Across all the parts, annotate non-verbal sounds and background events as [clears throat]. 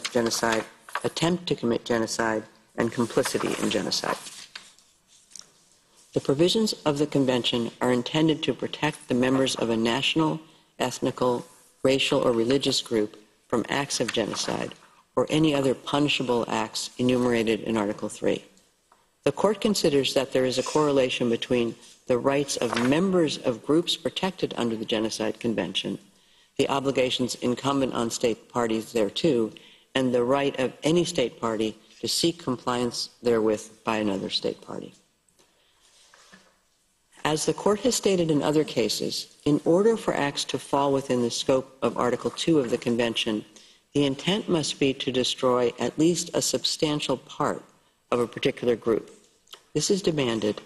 gen- genocide, attempt to commit genocide, and complicity in genocide. The provisions of the Convention are intended to protect the members of a national, ethnical, racial, or religious group from acts of genocide or any other punishable acts enumerated in Article 3. The Court considers that there is a correlation between the rights of members of groups protected under the Genocide Convention, the obligations incumbent on state parties thereto, and the right of any state party to seek compliance therewith by another state party. As the Court has stated in other cases, in order for acts to fall within the scope of Article 2 of the Convention, the intent must be to destroy at least a substantial part of a particular group. This is demanded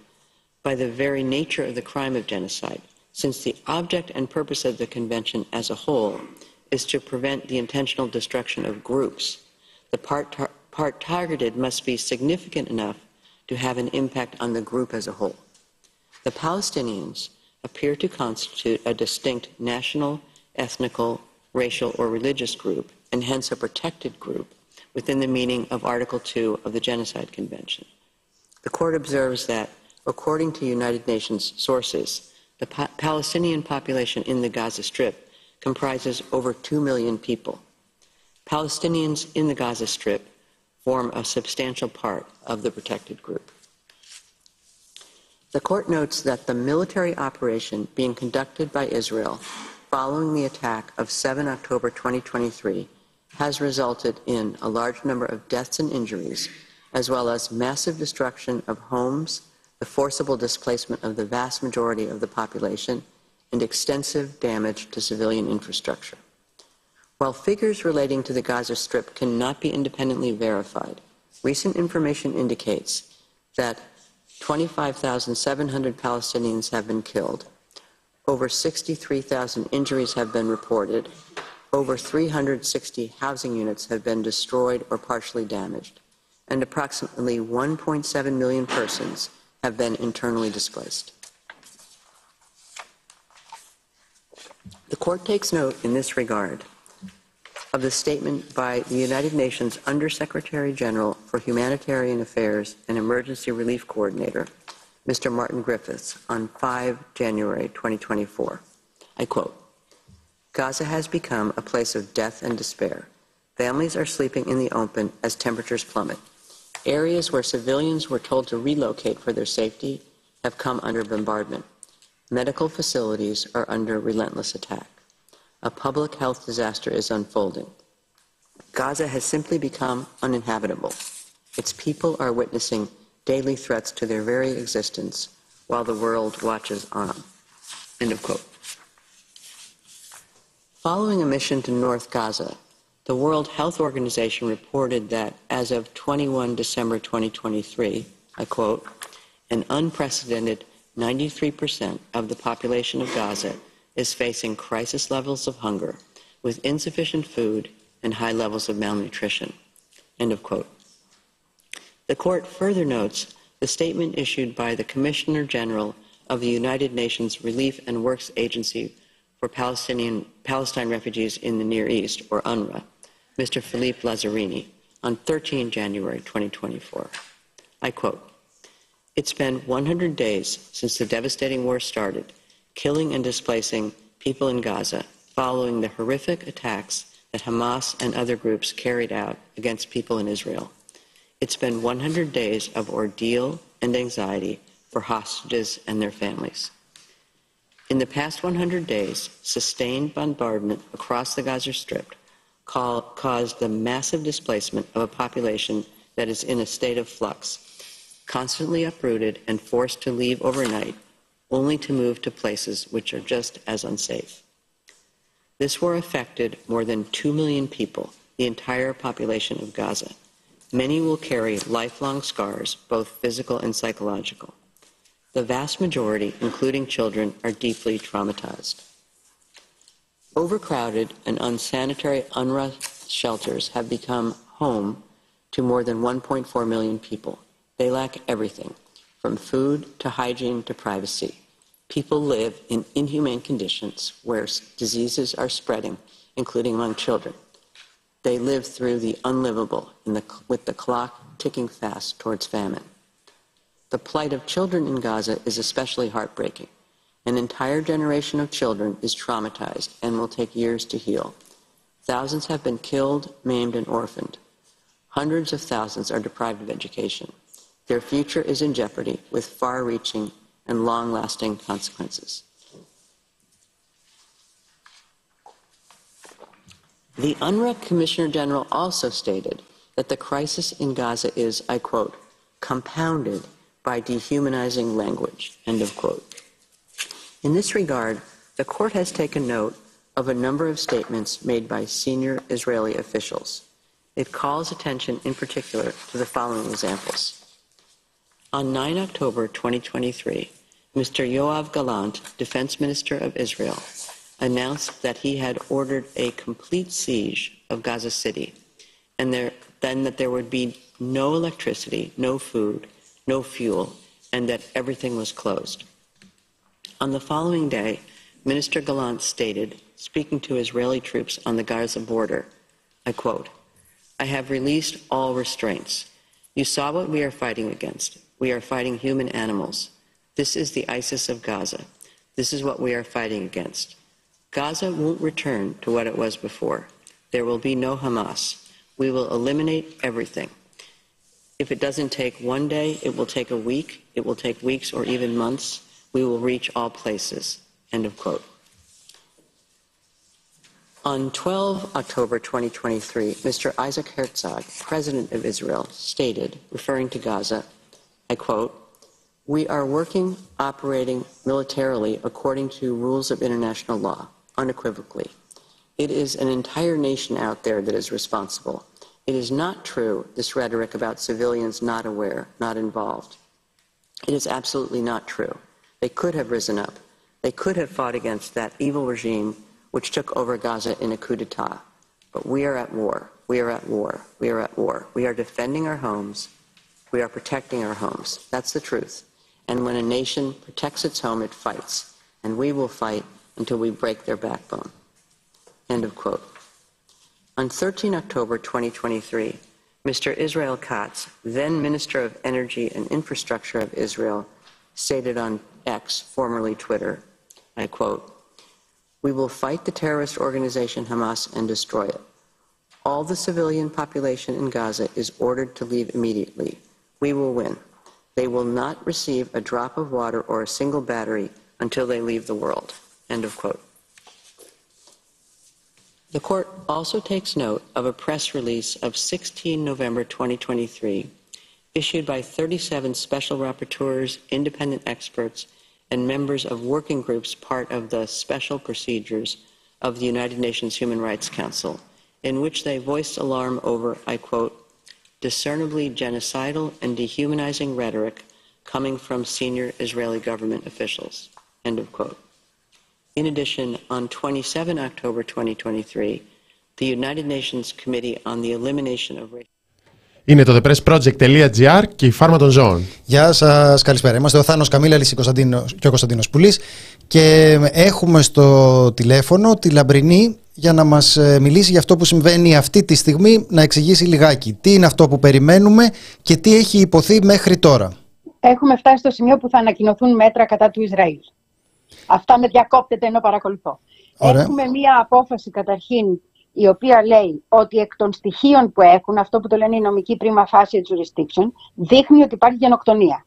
by the very nature of the crime of genocide, since the object and purpose of the Convention as a whole is to prevent the intentional destruction of groups. The part, tar- part targeted must be significant enough to have an impact on the group as a whole. The Palestinians appear to constitute a distinct national, ethnical, racial, or religious group, and hence a protected group within the meaning of Article 2 of the Genocide Convention. The court observes that, according to United Nations sources, the pa- Palestinian population in the Gaza Strip comprises over 2 million people. Palestinians in the Gaza Strip form a substantial part of the protected group. The court notes that the military operation being conducted by Israel following the attack of 7 October 2023 has resulted in a large number of deaths and injuries, as well as massive destruction of homes, the forcible displacement of the vast majority of the population, and extensive damage to civilian infrastructure. While figures relating to the Gaza Strip cannot be independently verified, recent information indicates that 25,700 Palestinians have been killed. Over 63,000 injuries have been reported. Over 360 housing units have been destroyed or partially damaged. And approximately 1.7 million persons have been internally displaced. The court takes note in this regard of the statement by the United Nations Undersecretary General for Humanitarian Affairs and Emergency Relief Coordinator, Mr. Martin Griffiths, on 5 January 2024. I quote Gaza has become a place of death and despair. Families are sleeping in the open as temperatures plummet. Areas where civilians were told to relocate for their safety have come under bombardment. Medical facilities are under relentless attack a public health disaster is unfolding. Gaza has simply become uninhabitable. Its people are witnessing daily threats to their very existence while the world watches on. End of quote. Following a mission to North Gaza, the World Health Organization reported that as of 21 December 2023, I quote, an unprecedented 93% of the population of Gaza is facing crisis levels of hunger with insufficient food and high levels of malnutrition. End of quote. The court further notes the statement issued by the Commissioner General of the United Nations Relief and Works Agency for Palestinian, Palestine Refugees in the Near East, or UNRWA, Mr. Philippe Lazzarini, on 13 January 2024. I quote, It's been 100 days since the devastating war started, killing and displacing people in Gaza following the horrific attacks that Hamas and other groups carried out against people in Israel. It's been 100 days of ordeal and anxiety for hostages and their families. In the past 100 days, sustained bombardment across the Gaza Strip caused the massive displacement of a population that is in a state of flux, constantly uprooted and forced to leave overnight only to move to places which are just as unsafe. This war affected more than 2 million people, the entire population of Gaza. Many will carry lifelong scars, both physical and psychological. The vast majority, including children, are deeply traumatized. Overcrowded and unsanitary UNRWA shelters have become home to more than 1.4 million people. They lack everything, from food to hygiene to privacy. People live in inhumane conditions where diseases are spreading, including among children. They live through the unlivable the, with the clock ticking fast towards famine. The plight of children in Gaza is especially heartbreaking. An entire generation of children is traumatized and will take years to heal. Thousands have been killed, maimed, and orphaned. Hundreds of thousands are deprived of education. Their future is in jeopardy with far reaching and long lasting consequences. The UNRWA Commissioner General also stated that the crisis in Gaza is, I quote, compounded by dehumanizing language, end of quote. In this regard, the court has taken note of a number of statements made by senior Israeli officials. It calls attention in particular to the following examples. On 9 October 2023, Mr. Yoav Galant, Defense Minister of Israel, announced that he had ordered a complete siege of Gaza City and there, then that there would be no electricity, no food, no fuel, and that everything was closed. On the following day, Minister Gallant stated, speaking to Israeli troops on the Gaza border, I quote, I have released all restraints. You saw what we are fighting against. We are fighting human animals. This is the ISIS of Gaza. This is what we are fighting against. Gaza won't return to what it was before. There will be no Hamas. We will eliminate everything. If it doesn't take one day, it will take a week, it will take weeks or even months. We will reach all places. End of quote. On 12 October 2023, Mr. Isaac Herzog, President of Israel, stated, referring to Gaza, I quote, We are working, operating militarily according to rules of international law, unequivocally. It is an entire nation out there that is responsible. It is not true, this rhetoric about civilians not aware, not involved. It is absolutely not true. They could have risen up. They could have fought against that evil regime which took over Gaza in a coup d'etat. But we are at war. We are at war. We are at war. We are defending our homes. We are protecting our homes. That's the truth. And when a nation protects its home, it fights. And we will fight until we break their backbone. End of quote. On 13 October 2023, Mr. Israel Katz, then Minister of Energy and Infrastructure of Israel, stated on X, formerly Twitter, I quote, We will fight the terrorist organization Hamas and destroy it. All the civilian population in Gaza is ordered to leave immediately. We will win. They will not receive a drop of water or a single battery until they leave the world. End of quote. The court also takes note of a press release of 16 November 2023 issued by 37 special rapporteurs, independent experts, and members of working groups part of the special procedures of the United Nations Human Rights Council, in which they voiced alarm over, I quote, discernibly genocidal and dehumanizing rhetoric coming from senior Israeli government officials, end of quote. In addition, on 27 October 2023, the United Nations Committee on the Elimination of Racial είναι το thepressproject.gr και η φάρμα των ζώων. Γεια σας, καλησπέρα. Είμαστε ο Θάνος Καμίλα και ο Κωνσταντίνος Πουλής και έχουμε στο τηλέφωνο τη Λαμπρινή για να μας ε, μιλήσει για αυτό που συμβαίνει αυτή τη στιγμή, να εξηγήσει λιγάκι τι είναι αυτό που περιμένουμε και τι έχει υποθεί μέχρι τώρα. Έχουμε φτάσει στο σημείο που θα ανακοινωθούν μέτρα κατά του Ισραήλ. Αυτά με διακόπτεται ενώ παρακολουθώ. Έχουμε μία απόφαση καταρχήν η οποία λέει ότι εκ των στοιχείων που έχουν, αυτό που το λένε η νομική πρίμα φάση jurisdiction, δείχνει ότι υπάρχει γενοκτονία.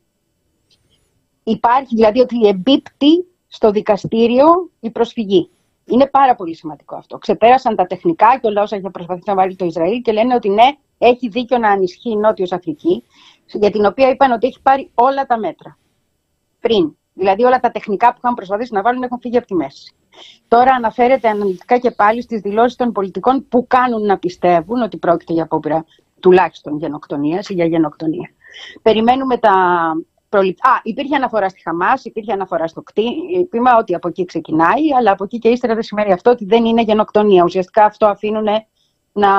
Υπάρχει δηλαδή ότι εμπίπτει στο δικαστήριο η προσφυγή. Είναι πάρα πολύ σημαντικό αυτό. Ξεπέρασαν τα τεχνικά και όλα όσα έχει προσπαθήσει να βάλει το Ισραήλ και λένε ότι ναι, έχει δίκιο να ανισχύει η Νότιος Αφρική, για την οποία είπαν ότι έχει πάρει όλα τα μέτρα. Πριν. Δηλαδή όλα τα τεχνικά που είχαν προσπαθήσει να βάλουν έχουν φύγει από τη μέση. Τώρα αναφέρεται αναλυτικά και πάλι στις δηλώσεις των πολιτικών που κάνουν να πιστεύουν ότι πρόκειται για απόπειρα τουλάχιστον γενοκτονίας ή για γενοκτονία. Περιμένουμε τα. Α, υπήρχε αναφορά στη Χαμάς, υπήρχε αναφορά στο κτήμα, ότι από εκεί ξεκινάει, αλλά από εκεί και ύστερα δεν σημαίνει αυτό ότι δεν είναι γενοκτονία. Ουσιαστικά αυτό αφήνουν να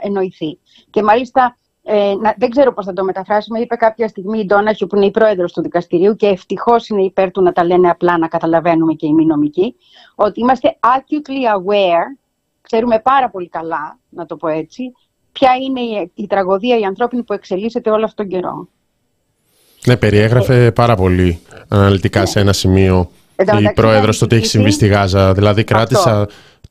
εννοηθεί. Και μάλιστα ε, να, δεν ξέρω πώς θα το μεταφράσουμε. Είπε κάποια στιγμή η Ντόναχιου, που είναι η πρόεδρος του δικαστηρίου, και ευτυχώς είναι υπέρ του να τα λένε απλά, να καταλαβαίνουμε και οι μη νομικοί, ότι είμαστε acutely aware, ξέρουμε πάρα πολύ καλά, να το πω έτσι, ποια είναι η, η τραγωδία, η ανθρώπινη που εξελίσσεται όλο αυτόν τον καιρό. Ναι, περιέγραφε πάρα πολύ αναλυτικά ναι. σε ένα σημείο η πρόεδρος το τι έχει συμβεί στη Γάζα. Δηλαδή, κράτησα,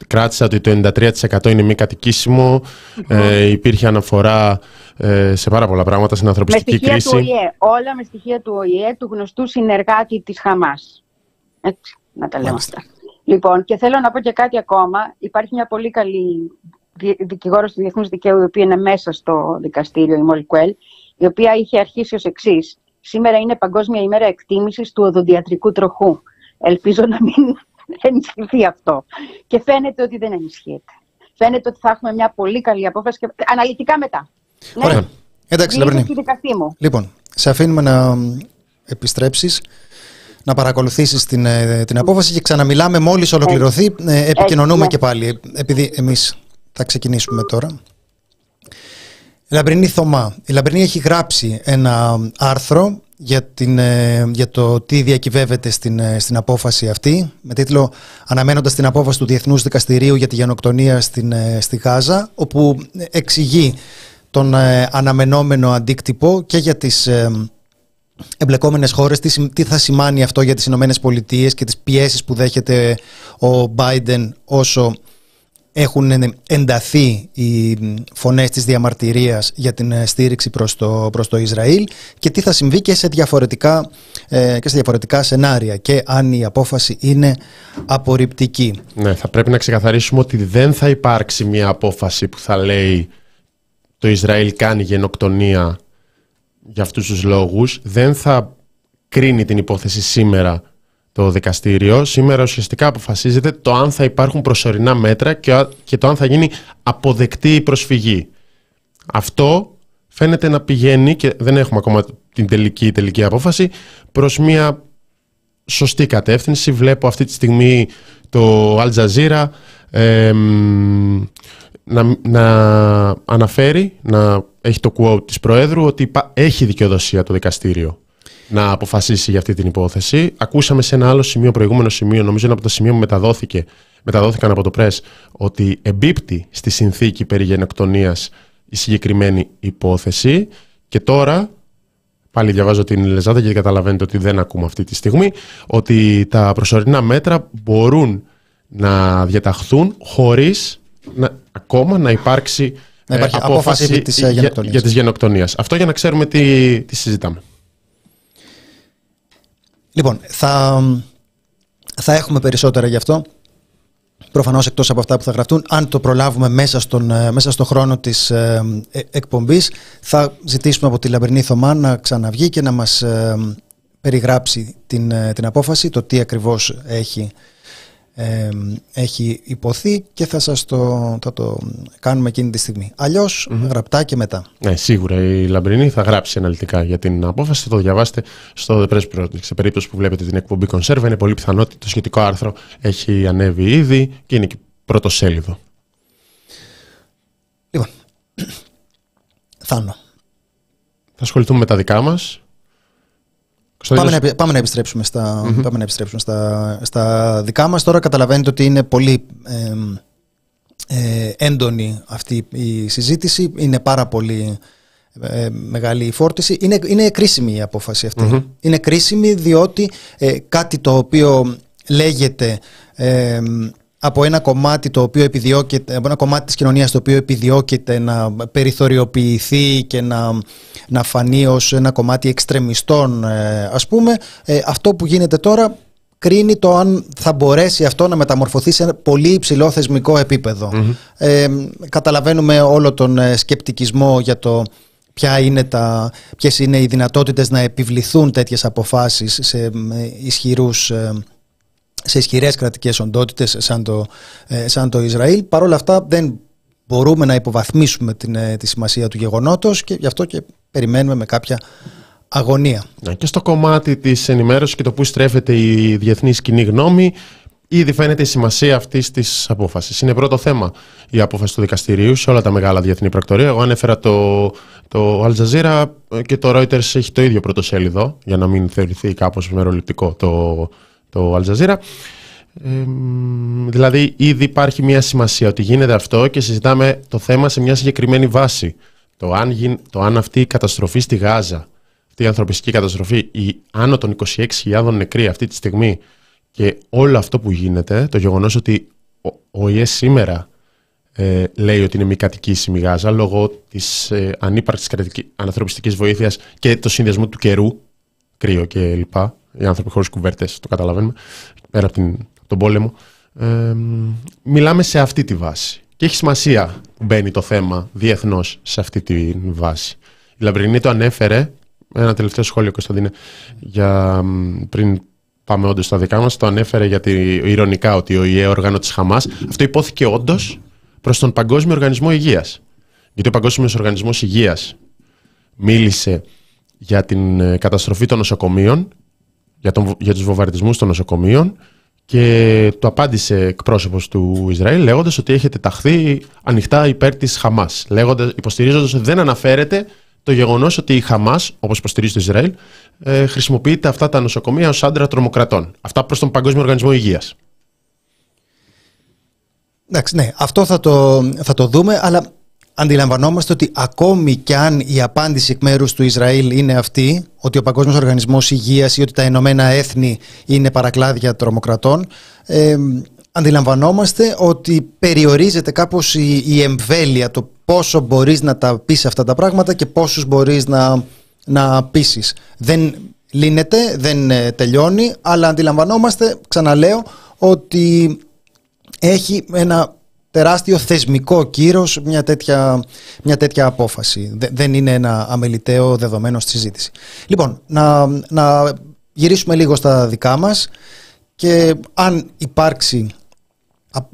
κράτησα ότι το 93% είναι μη κατοικήσιμο. Ε, υπήρχε αναφορά ε, σε πάρα πολλά πράγματα στην ανθρωπιστική με κρίση. Του ΟΗΕ, όλα με στοιχεία του ΟΗΕ, του γνωστού συνεργάτη της Χαμάς. Έτσι, να τα λέμε αυτά. Λοιπόν, και θέλω να πω και κάτι ακόμα. Υπάρχει μια πολύ καλή δικηγόρος του Διεθνούς Δικαίου, η οποία είναι μέσα στο δικαστήριο, η Μολκουέλ, η οποία είχε αρχίσει ως εξής. Σήμερα είναι Παγκόσμια ημέρα εκτίμησης του οδοντιατρικού τροχού. Ελπίζω να μην [laughs] ενισχυθεί αυτό. Και φαίνεται ότι δεν ενισχύεται. Φαίνεται ότι θα έχουμε μια πολύ καλή απόφαση και αναλυτικά μετά. Ναι. Ωραία. Εντάξει, Λαμπρινή. Λοιπόν, σε αφήνουμε να επιστρέψεις να παρακολουθήσεις την, ε, την απόφαση και ξαναμιλάμε μόλις ολοκληρωθεί. Ε, επικοινωνούμε ναι. και πάλι, επειδή εμείς θα ξεκινήσουμε τώρα. Η Λαμπρινή Θωμά. Η Λαμπρινή έχει γράψει ένα άρθρο για, την, ε, για το τι διακυβεύεται στην, ε, στην απόφαση αυτή με τίτλο «Αναμένοντας την απόφαση του Διεθνούς Δικαστηρίου για τη γενοκτονία στην, ε, στη Γάζα» όπου εξηγεί τον αναμενόμενο αντίκτυπο και για τις εμπλεκόμενες χώρες τι, τι θα σημάνει αυτό για τις Ηνωμένες Πολιτείες και τις πιέσεις που δέχεται ο Biden όσο έχουν ενταθεί οι φωνές της διαμαρτυρίας για την ε, στήριξη προς το, προς το Ισραήλ και τι θα συμβεί και σε, διαφορετικά, ε, και σε διαφορετικά σενάρια και αν η απόφαση είναι απορριπτική. Ναι, θα πρέπει να ξεκαθαρίσουμε ότι δεν θα υπάρξει μια απόφαση που θα λέει το Ισραήλ κάνει γενοκτονία για αυτούς τους λόγους. Δεν θα κρίνει την υπόθεση σήμερα το δικαστήριο. Σήμερα ουσιαστικά αποφασίζεται το αν θα υπάρχουν προσωρινά μέτρα και το αν θα γίνει αποδεκτή η προσφυγή. Αυτό φαίνεται να πηγαίνει και δεν έχουμε ακόμα την τελική, τελική απόφαση προς μια σωστή κατεύθυνση. Βλέπω αυτή τη στιγμή το Al Jazeera να, να αναφέρει, να έχει το quote της Προέδρου ότι έχει δικαιοδοσία το δικαστήριο να αποφασίσει για αυτή την υπόθεση. Ακούσαμε σε ένα άλλο σημείο, προηγούμενο σημείο, νομίζω είναι από το σημείο που μεταδόθηκε, μεταδόθηκαν από το ΠΡΕΣ, ότι εμπίπτει στη συνθήκη περί γενοκτονίας η συγκεκριμένη υπόθεση και τώρα, πάλι διαβάζω την Λεζάδα γιατί καταλαβαίνετε ότι δεν ακούμε αυτή τη στιγμή, ότι τα προσωρινά μέτρα μπορούν να διαταχθούν χωρίς να, ακόμα να υπάρξει να υπάρχει ε, απόφαση, απόφαση της, ε, για, για τις γενοκτονίες. Αυτό για να ξέρουμε τι, τι συζητάμε. Λοιπόν, θα, θα έχουμε περισσότερα γι' αυτό. Προφανώς εκτός από αυτά που θα γραφτούν, αν το προλάβουμε μέσα στον, ε, μέσα στο χρόνο της ε, ε, εκπομπής, θα ζητήσουμε από τη Λαμπρινή Θωμά να ξαναβγεί και να μας ε, περιγράψει την, την απόφαση, το τι ακριβώς έχει έχει υποθεί και θα σας το, θα το κάνουμε εκείνη τη στιγμή. γραπτά και μετά. Ναι, σίγουρα η Λαμπρινή θα γράψει αναλυτικά για την απόφαση. Θα το διαβάσετε στο The Press Project. Σε περίπτωση που βλέπετε την εκπομπή Conserve, είναι πολύ πιθανό ότι το σχετικό άρθρο έχει ανέβει ήδη και είναι και πρώτο σέλιδο. Λοιπόν, [clears throat] Θάνο. Θα ασχοληθούμε με τα δικά μας Πάμε να, πάμε να επιστρέψουμε, στα, πάμε να επιστρέψουμε στα, στα δικά μας. Τώρα καταλαβαίνετε ότι είναι πολύ ε, έντονη αυτή η συζήτηση. Είναι πάρα πολύ ε, μεγάλη η φόρτιση. Είναι, είναι κρίσιμη η απόφαση Είναι κρίσιμη διότι ε, κάτι το οποίο λέγεται από ένα κομμάτι το οποίο επιδιώκεται, από ένα κομμάτι της κοινωνίας το οποίο επιδιώκεται να περιθωριοποιηθεί και να, να φανεί ως ένα κομμάτι εξτρεμιστών ε, ας πούμε, ε, αυτό που γίνεται τώρα κρίνει το αν θα μπορέσει αυτό να μεταμορφωθεί σε ένα πολύ υψηλό θεσμικό Ε, καταλαβαίνουμε όλο τον ε, σκεπτικισμό για το ποια είναι τα, ποιες είναι οι δυνατότητες να επιβληθούν τέτοιες αποφάσεις σε ισχυρούς σε ισχυρές κρατικές οντότητες σαν, το, ε, σαν το Ισραήλ. Παρ' όλα αυτά δεν μπορούμε να υποβαθμίσουμε την, ε, τη σημασία του γεγονότος και γι' αυτό και περιμένουμε με κάποια αγωνία. Ναι, και στο κομμάτι της ενημέρωσης και το που στρέφεται η διεθνή κοινή γνώμη Ήδη φαίνεται η σημασία αυτής της απόφασης. Είναι πρώτο θέμα η απόφαση του δικαστηρίου σε όλα τα μεγάλα διεθνή πρακτορία. Εγώ ανέφερα το, το Al Jazeera και το Reuters έχει το ίδιο πρωτοσέλιδο, για να μην θεωρηθεί κάπως μεροληπτικό το, το Al Jazeera. δηλαδή ήδη υπάρχει μια σημασία ότι γίνεται αυτό και συζητάμε το θέμα σε μια συγκεκριμένη βάση. Το αν, το αν αυτή η καταστροφή στη Γάζα, αυτή η ανθρωπιστική καταστροφή, η άνω των 26.000 νεκροί αυτή τη στιγμή και όλο αυτό που γίνεται, το γεγονός ότι ο ΙΕ σήμερα ε, λέει ότι είναι μη κατοικήσιμη Γάζα λόγω της ε, ανύπαρξης ανθρωπιστικής βοήθειας και το συνδυασμό του καιρού, κρύο και λοιπά, οι άνθρωποι χωρίς κουβέρτες, το καταλαβαίνουμε, πέρα από, την, τον πόλεμο. Ε, μιλάμε σε αυτή τη βάση. Και έχει σημασία που μπαίνει το θέμα διεθνώς σε αυτή τη βάση. Η Λαμπρινή το ανέφερε, ένα τελευταίο σχόλιο Κωνσταντίνε, για, πριν πάμε όντως στα δικά μας, το ανέφερε γιατί ηρωνικά ότι ο ΙΕ όργανο της Χαμάς. Αυτό υπόθηκε όντως προς τον Παγκόσμιο Οργανισμό Υγείας. Γιατί ο Παγκόσμιος Οργανισμός Υγείας μίλησε για την ε, καταστροφή των νοσοκομείων, για, τον, για τους βομβαρδισμούς των νοσοκομείων και το απάντησε εκπρόσωπος του Ισραήλ λέγοντας ότι έχετε ταχθεί ανοιχτά υπέρ της Χαμάς. Υποστηρίζοντας ότι δεν αναφέρεται το γεγονός ότι η Χαμάς, όπως υποστηρίζει το Ισραήλ, ε, χρησιμοποιείται αυτά τα νοσοκομεία ως άντρα τρομοκρατών. Αυτά προς τον Παγκόσμιο Οργανισμό Υγείας. Εντάξει, ναι, αυτό θα το, θα το δούμε, αλλά αντιλαμβανόμαστε ότι ακόμη κι αν η απάντηση εκ μέρους του Ισραήλ είναι αυτή, ότι ο Παγκόσμιος Οργανισμός Υγείας ή ότι τα Ηνωμένα Έθνη είναι παρακλάδια τρομοκρατών, ε, αντιλαμβανόμαστε ότι περιορίζεται κάπως η, η εμβέλεια, το πόσο μπορείς να τα πεις αυτά τα πράγματα και πόσους μπορείς να, να πείσεις. Δεν λύνεται, δεν ε, τελειώνει, αλλά αντιλαμβανόμαστε, ξαναλέω, ότι έχει ένα τεράστιο θεσμικό κύρος μια τέτοια, μια τέτοια απόφαση. Δεν είναι ένα αμεληταίο δεδομένο στη συζήτηση. Λοιπόν, να, να γυρίσουμε λίγο στα δικά μας και αν υπάρξει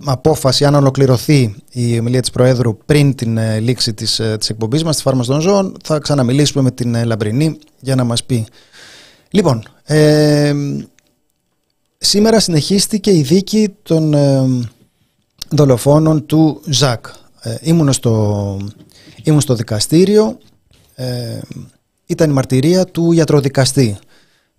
απόφαση, αν ολοκληρωθεί η ομιλία της Προέδρου πριν την ε, λήξη της, ε, της εκπομπής μας, της Φάρμας των Ζώων, θα ξαναμιλήσουμε με την ε, Λαμπρινή για να μας πει. Λοιπόν, σήμερα συνεχίστηκε η δίκη των δολοφόνων του Ζακ. Ε, ήμουν, στο, ήμουν στο δικαστήριο, ε, ήταν η μαρτυρία του ιατροδικαστή,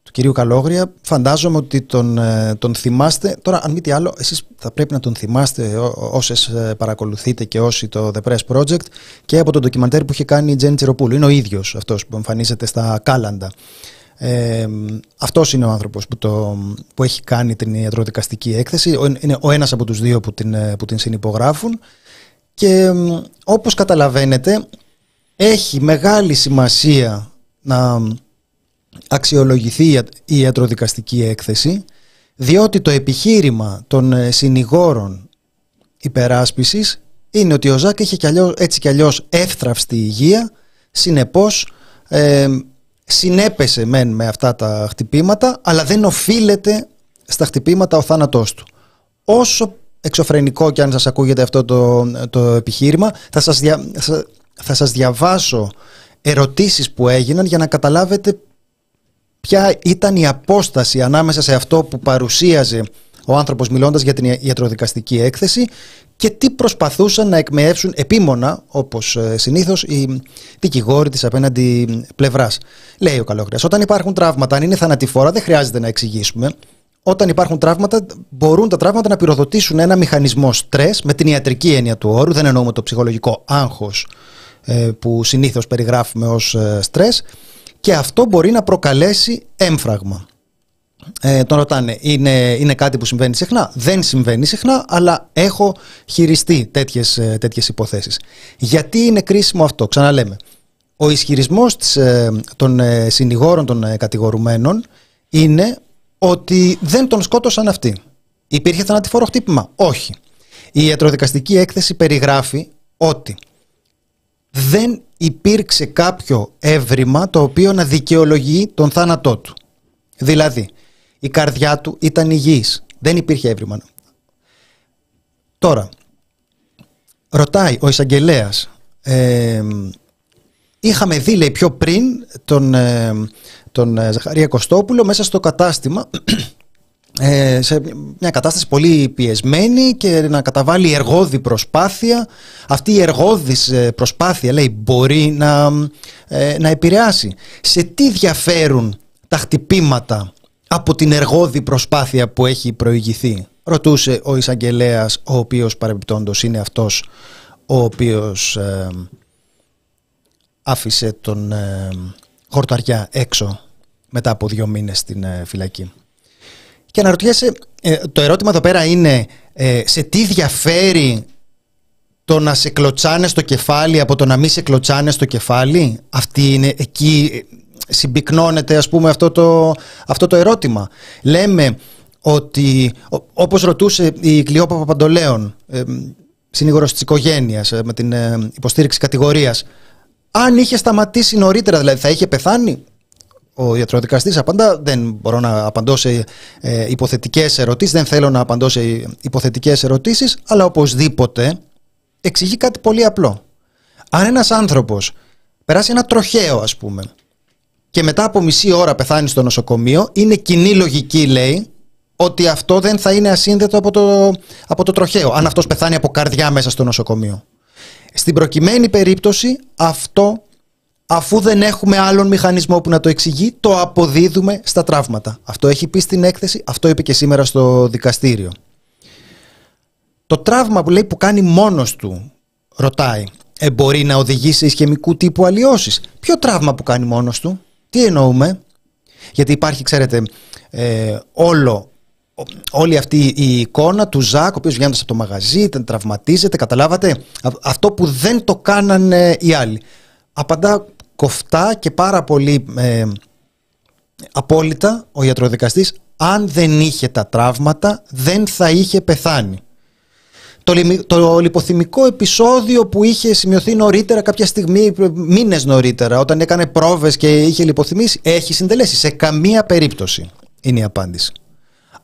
του κυρίου Καλόγρια. Φαντάζομαι ότι τον, ε, τον θυμάστε. Τώρα, αν μη τι άλλο, εσείς θα πρέπει να τον θυμάστε όσες ε, παρακολουθείτε και όσοι το The Press Project και από το ντοκιμαντέρ που είχε κάνει η Τζέννη Τσιροπούλου. Είναι ο ίδιος αυτός που εμφανίζεται στα Κάλαντα. Ε, αυτός είναι ο άνθρωπος που, το, που έχει κάνει την ιατροδικαστική έκθεση, είναι ο ένας από τους δύο που την, που την συνυπογράφουν. Και όπως καταλαβαίνετε έχει μεγάλη σημασία να αξιολογηθεί η ιατροδικαστική έκθεση διότι το επιχείρημα των ε, συνηγόρων υπεράσπισης είναι ότι ο Ζάκ είχε κι αλλιώς, έτσι κι αλλιώς εύθραυστη υγεία. Συνεπώς ε, συνέπεσε μεν με αυτά τα χτυπήματα, αλλά δεν οφείλεται στα χτυπήματα ο θάνατός του. Όσο εξωφρενικό και αν σας ακούγεται αυτό το, το επιχείρημα, θα σας, δια, θα σας διαβάσω ερωτήσεις που έγιναν για να καταλάβετε ποια ήταν η απόσταση ανάμεσα σε αυτό που παρουσίαζε ο άνθρωπος μιλώντας για την ιατροδικαστική έκθεση και τι προσπαθούσαν να εκμεεύσουν επίμονα, όπως ε, συνήθως, οι δικηγόροι της απέναντι πλευράς. Λέει ο Καλόγριας, όταν υπάρχουν τραύματα, αν είναι θανατηφόρα, δεν χρειάζεται να εξηγήσουμε. Όταν υπάρχουν τραύματα, μπορούν τα τραύματα να πυροδοτήσουν ένα μηχανισμό στρες, με την ιατρική έννοια του όρου, δεν εννοούμε το ψυχολογικό άγχος ε, που συνήθως περιγράφουμε ως ε, στρες, και αυτό μπορεί να προκαλέσει έμφραγμα ε, τον ρωτάνε, είναι, είναι κάτι που συμβαίνει συχνά; Δεν συμβαίνει συχνά, αλλά έχω χειριστεί τέτοιες, ε, τέτοιες υποθέσεις. Γιατί είναι κρίσιμο αυτό, ξαναλέμε. Ο ισχυρισμός της, ε, των ε, συνηγόρων των κατηγορουμένων είναι ότι δεν τον σκότωσαν αυτοί. Υπήρχε θανατηφόρο χτύπημα; Όχι. Η ιατροδικαστική έκθεση περιγράφει ότι δεν υπήρξε κάποιο έβριμα το οποίο να δικαιολογεί τον θάνατό του. Δηλαδή, η καρδιά του ήταν υγιής. Δεν υπήρχε έβριμα. Τώρα, ρωτάει ο εισαγγελέας. Ε, είχαμε δει, λέει, πιο πριν τον, ε, τον ε, Ζαχαρία Κωστόπουλο μέσα στο κατάστημα [clears throat] ε, σε μια κατάσταση πολύ πιεσμένη και να καταβάλει εργόδη προσπάθεια. Αυτή η εργόδης ε, προσπάθεια, λέει, μπορεί να, να επηρεάσει. Σε τι διαφέρουν τα χτυπήματα από την εργόδη προσπάθεια που έχει προηγηθεί. ρωτούσε ο εισαγγελέας, ο οποίος παρεμπιπτόντος είναι αυτός ο οποίος ε, άφησε τον ε, Χορταριά έξω μετά από δύο μήνες στην ε, φυλακή. Και αναρωτιέσαι, ε, το ερώτημα εδώ πέρα είναι σε τι διαφέρει το να σε κλωτσάνε στο κεφάλι από το να μην σε κλωτσάνε στο κεφάλι; Αυτή είναι εκεί συμπυκνώνεται ας πούμε αυτό το, αυτό το ερώτημα. Λέμε ότι όπως ρωτούσε η Κλειόπα Παπαντολέων ε, συνήγορος της οικογένειας με την υποστήριξη κατηγορίας αν είχε σταματήσει νωρίτερα, δηλαδή θα είχε πεθάνει; Ο ιατροδικαστής απαντά, δεν μπορώ να απαντώ σε ε, υποθετικές ερωτήσεις, δεν θέλω να απαντώ σε υποθετικές ερωτήσεις, αλλά οπωσδήποτε εξηγεί κάτι πολύ απλό. Αν ένας άνθρωπος περάσει ένα τροχαίο ας πούμε και μετά από μισή ώρα πεθάνει στο νοσοκομείο, είναι κοινή λογική λέει ότι αυτό δεν θα είναι ασύνδετο από το, από το τροχαίο, αν αυτός πεθάνει από καρδιά μέσα στο νοσοκομείο. Στην προκειμένη περίπτωση αυτό αφού δεν έχουμε άλλον μηχανισμό που να το εξηγεί, το αποδίδουμε στα τραύματα. Αυτό έχει πει στην έκθεση, αυτό είπε και σήμερα στο δικαστήριο. Το τραύμα που λέει που κάνει μόνος του, ρωτάει, ε, μπορεί να οδηγήσει σε ισχυμικού τύπου αλλοιώσεις. Ποιο τραύμα που κάνει μόνος του, τι εννοούμε; Γιατί υπάρχει, ξέρετε, ε, όλο όλη αυτή η εικόνα του Ζακ, ο οποίος βγαίνοντας από το μαγαζί, τραυματίζεται, καταλάβατε; Αυτό που δεν το κάνανε οι άλλοι. Απαντά κοφτά και πάρα πολύ ε, απόλυτα ο ιατροδικαστής, αν δεν είχε τα τραύματα δεν θα είχε πεθάνει. Το, το λιποθυμικό επεισόδιο που είχε σημειωθεί νωρίτερα, κάποια στιγμή, μήνες νωρίτερα, όταν έκανε πρόβες και είχε λιποθυμήσει, έχει συντελέσει. Σε καμία περίπτωση είναι η απάντηση.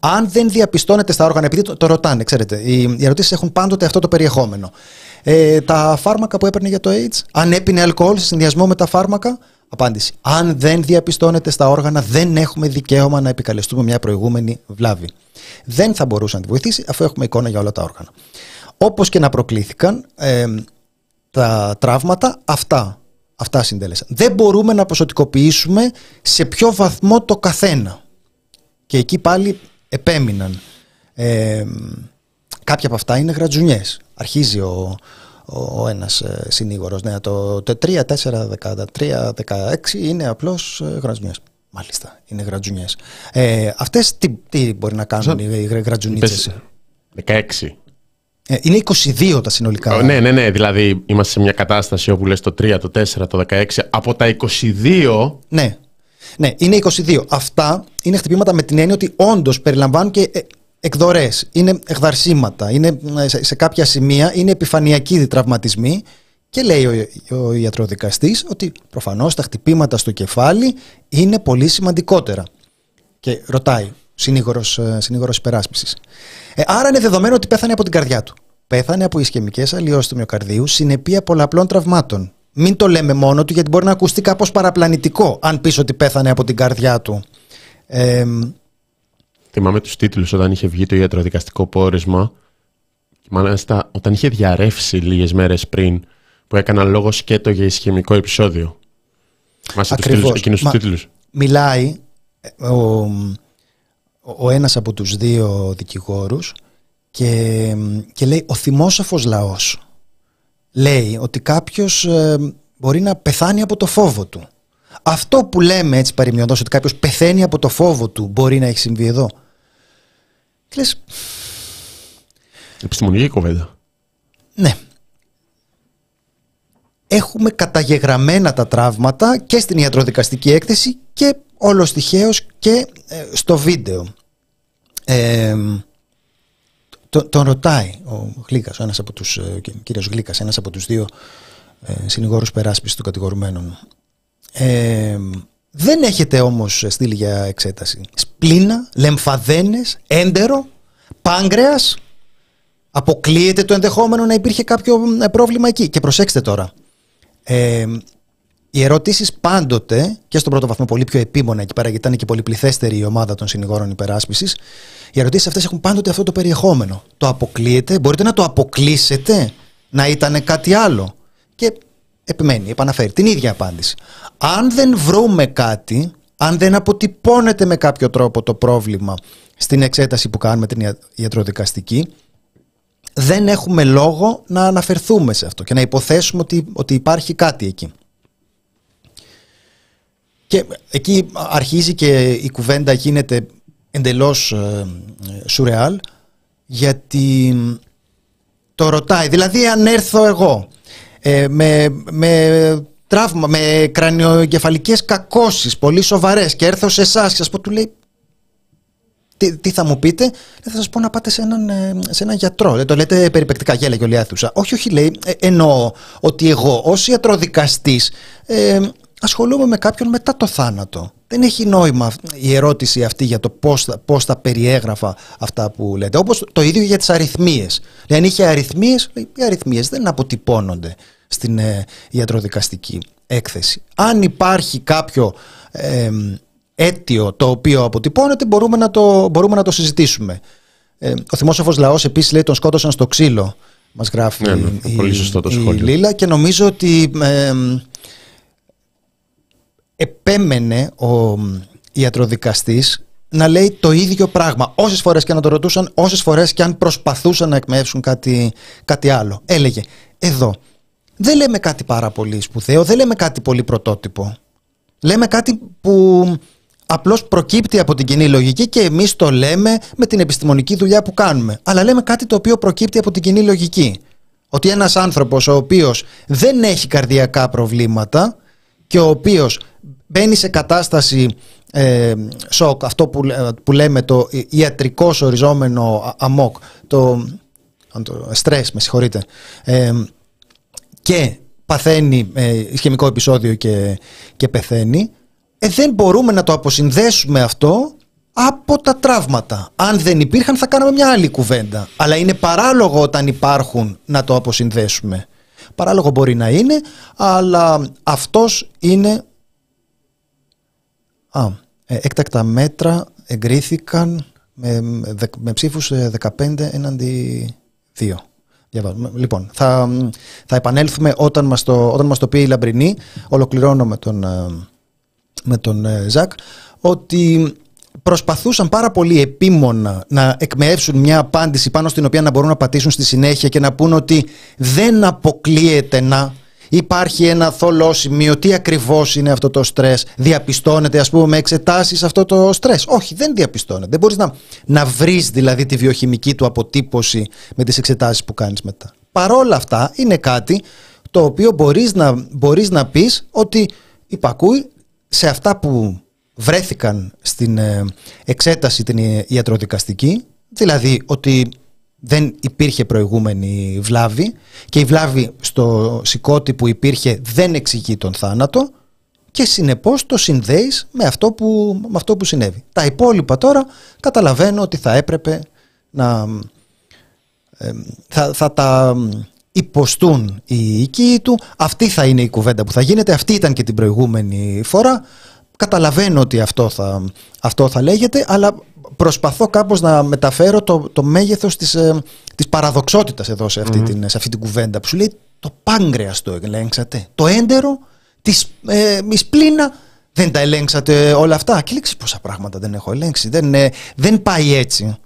Αν δεν διαπιστώνεται στα όργανα, επειδή το, το ρωτάνε, ξέρετε, οι, οι ερωτήσεις έχουν πάντοτε αυτό το περιεχόμενο. Ε, τα φάρμακα που έπαιρνε για το AIDS, αν έπινε αλκοόλ σε συνδυασμό με τα φάρμακα, απάντηση. Αν δεν διαπιστώνεται στα όργανα, δεν έχουμε δικαίωμα να επικαλεστούμε μια προηγούμενη βλάβη. Δεν θα μπορούσε να τη βοηθήσει, αφού έχουμε εικόνα για όλα τα όργανα. Όπως και να προκλήθηκαν ε, τα τραύματα, αυτά, αυτά συντέλεσαν. Δεν μπορούμε να ποσοτικοποιήσουμε σε ποιο βαθμό το καθένα. Και εκεί πάλι επέμειναν. Ε, κάποια από αυτά είναι γρατζουνιές. Αρχίζει ο, ο, ένας ε, συνήγορος. Ναι, το 3, 4, 13, 16 είναι απλώς ε, γρατζουνιές. Μάλιστα, είναι γρατζουνιές. Ε, αυτές τι, τι μπορεί να κάνουν οι γρατζουνίτσες; 16. Ε, είναι 22 τα συνολικά. ναι, ναι, ναι. Δηλαδή είμαστε σε μια κατάσταση όπου λες το 3, το 4, το 16. Από τα 22. Ναι. Ναι, είναι 22. Αυτά είναι χτυπήματα με την έννοια ότι όντως περιλαμβάνουν και ε, εκδορές, είναι εκδαρσίματα, είναι ε, σε κάποια σημεία είναι επιφανειακοί τραυματισμοί και λέει ο, ο ιατροδικαστής ότι προφανώς τα χτυπήματα στο κεφάλι είναι πολύ σημαντικότερα. Και ρωτάει, συνήγορος, ε, συνήγορος υπεράσπισης. Ε, άρα είναι δεδομένο ότι πέθανε από την καρδιά του. Πέθανε από ισχυμικές αλλοιώσεις του μυοκαρδίου συνεπία πολλαπλών τραυμάτων μην το λέμε μόνο του γιατί μπορεί να ακουστεί κάπως παραπλανητικό αν πεις ότι πέθανε από την καρδιά του. Ε, Θυμάμαι τους τίτλους όταν είχε βγει το ιατροδικαστικό πόρισμα μάλιστα όταν είχε διαρρεύσει λίγες μέρες πριν που έκαναν λόγο σκέτο για ισχυμικό επεισόδιο. Μας Ακριβώς. Τους τίτλους, τίτλους. Μιλάει ε, ο, ο ένας από τους δύο δικηγόρους και, και λέει ο θυμόσοφος λαός λέει ότι κάποιος ε, μπορεί να πεθάνει από το φόβο του. Αυτό που λέμε έτσι παρημιωδώς ότι κάποιος πεθαίνει από το φόβο του μπορεί να έχει συμβεί εδώ. Λες... Επιστημονική κουβέντα. Ναι. Έχουμε καταγεγραμμένα τα τραύματα και στην ιατροδικαστική έκθεση και όλο τυχαίως και ε, στο βίντεο. Ε, το, τον ρωτάει ο Γλίκας, ένας από τους, ε, ο κύριος Γλίκας, ένας από τους δύο ε, συνηγόρους περάσπισης των κατηγορουμένων. Ε, δεν έχετε όμως στείλει για εξέταση. Σπλήνα, λεμφαδένες, έντερο, πάγκρεας. Αποκλείεται το ενδεχόμενο να υπήρχε κάποιο ε, πρόβλημα εκεί. Και προσέξτε τώρα. Ε, οι ερωτήσεις πάντοτε και στον πρώτο βαθμό πολύ πιο επίμονα εκεί πέρα, γιατί ήταν και πολυπληθέστερη η ομάδα των συνηγόρων υπεράσπισης. Οι ερωτήσεις αυτές έχουν πάντοτε αυτό το περιεχόμενο. Το αποκλείεται, μπορείτε να το αποκλείσετε να ήταν κάτι άλλο. Και επιμένει, επαναφέρει την ίδια απάντηση. Αν δεν βρούμε κάτι, αν δεν αποτυπώνεται με κάποιο τρόπο το πρόβλημα στην εξέταση που κάνουμε την ιατροδικαστική δεν έχουμε λόγο να αναφερθούμε σε αυτό και να υποθέσουμε ότι, ότι υπάρχει κάτι εκεί. Και εκεί αρχίζει και η κουβέντα γίνεται εντελώς ε, σουρεάλ γιατί το ρωτάει. Δηλαδή αν έρθω εγώ ε, με, με τραύμα, με κρανιογκεφαλικές κακώσεις πολύ σοβαρές και έρθω σε εσάς και σας πω του λέει τι, τι θα μου πείτε, θα σας πω να πάτε σε έναν, ε, σε έναν γιατρό. Δεν το λέτε περιπεκτικά, γέλεγε ο Λιάθουσα. Όχι, όχι, λέει, ε, εννοώ ότι εγώ ως ιατροδικαστής ε, ασχολούμαι με κάποιον μετά το θάνατο. Δεν έχει νόημα η ερώτηση αυτή για το πώς θα, πώς θα περιέγραφα αυτά που λέτε. Όπως το ίδιο για τις αριθμίες. αν είχε αριθμίες, οι αριθμίες δεν αποτυπώνονται στην ε, ιατροδικαστική έκθεση. Αν υπάρχει κάποιο ε, αίτιο το οποίο αποτυπώνεται μπορούμε να το, μπορούμε να το συζητήσουμε. Ε, ο θυμόσοφος λαός επίσης λέει τον σκότωσαν στο ξύλο μας γράφει ναι, ναι, η, πολύ σωστό το η Λίλα και νομίζω ότι ε, επέμενε ο ιατροδικαστής να λέει το ίδιο πράγμα. Όσες φορές και να το ρωτούσαν, όσες φορές και αν προσπαθούσαν να εκμεύσουν κάτι, κάτι άλλο. Έλεγε, εδώ δεν λέμε κάτι πάρα πολύ σπουδαίο, δεν λέμε κάτι πολύ πρωτότυπο. Λέμε κάτι που απλώς προκύπτει από την κοινή λογική και εμείς το λέμε με την επιστημονική δουλειά που κάνουμε. Αλλά λέμε κάτι το οποίο προκύπτει από την κοινή λογική. Ότι ένας άνθρωπος ο οποίος δεν έχει καρδιακά προβλήματα και ο οποίος μπαίνει σε κατάσταση ε, σοκ, αυτό που, που λέμε το ιατρικός οριζόμενο αμόκ, το, το στρες, με συγχωρείτε, ε, και παθαίνει ε, ισχυμικό επεισόδιο και, και πεθαίνει, ε, δεν μπορούμε να το αποσυνδέσουμε αυτό από τα τραύματα. Αν δεν υπήρχαν θα κάναμε μια άλλη κουβέντα. Αλλά είναι παράλογο όταν υπάρχουν να το αποσυνδέσουμε. Παράλογο μπορεί να είναι, αλλά αυτός είναι... Α, ε, έκτακτα μέτρα εγκρίθηκαν με, με ψήφους 15 ε, έναντι 2. Λοιπόν, θα, θα επανέλθουμε όταν μας, το, όταν μας το πει η Λαμπρινή. Ολοκληρώνω με τον, ε, με τον Ζακ ότι προσπαθούσαν πάρα πολύ επίμονα να εκμεύσουν μια απάντηση πάνω στην οποία να μπορούν να πατήσουν στη συνέχεια και να πούν ότι δεν αποκλείεται να υπάρχει ένα θολό σημείο, τι ακριβώς είναι αυτό το στρες, διαπιστώνεται ας πούμε με εξετάσεις αυτό το στρες; Όχι, δεν διαπιστώνεται. Δεν μπορείς να, να βρεις δηλαδή τη βιοχημική του αποτύπωση με τις εξετάσεις που κάνεις μετά. Παρόλα αυτά είναι κάτι το οποίο μπορείς να, μπορείς να πεις ότι υπακούει σε αυτά που βρέθηκαν στην ε, εξέταση την ιατροδικαστική, δηλαδή ότι δεν υπήρχε προηγούμενη βλάβη και η βλάβη στο σηκώτη που υπήρχε δεν εξηγεί τον θάνατο και συνεπώς το συνδέεις με αυτό που, με αυτό που συνέβη. Τα υπόλοιπα τώρα καταλαβαίνω ότι θα έπρεπε να ε, θα, θα τα υποστούν οι οικοί του. Αυτή θα είναι η κουβέντα που θα γίνεται. Αυτή ήταν και την προηγούμενη φορά. Καταλαβαίνω ότι αυτό θα, αυτό θα λέγεται, αλλά προσπαθώ κάπως να μεταφέρω το, το μέγεθος της, ε, της παραδοξότητας εδώ σε αυτή, την, σε αυτή την κουβέντα που σου λέει το πάγκρεας το ελέγξατε, το έντερο, της, ε, η σπλήνα, δεν τα ελέγξατε όλα αυτά. Και λέξεις πόσα πράγματα δεν έχω ελέγξει, δεν, ε, δεν πάει έτσι.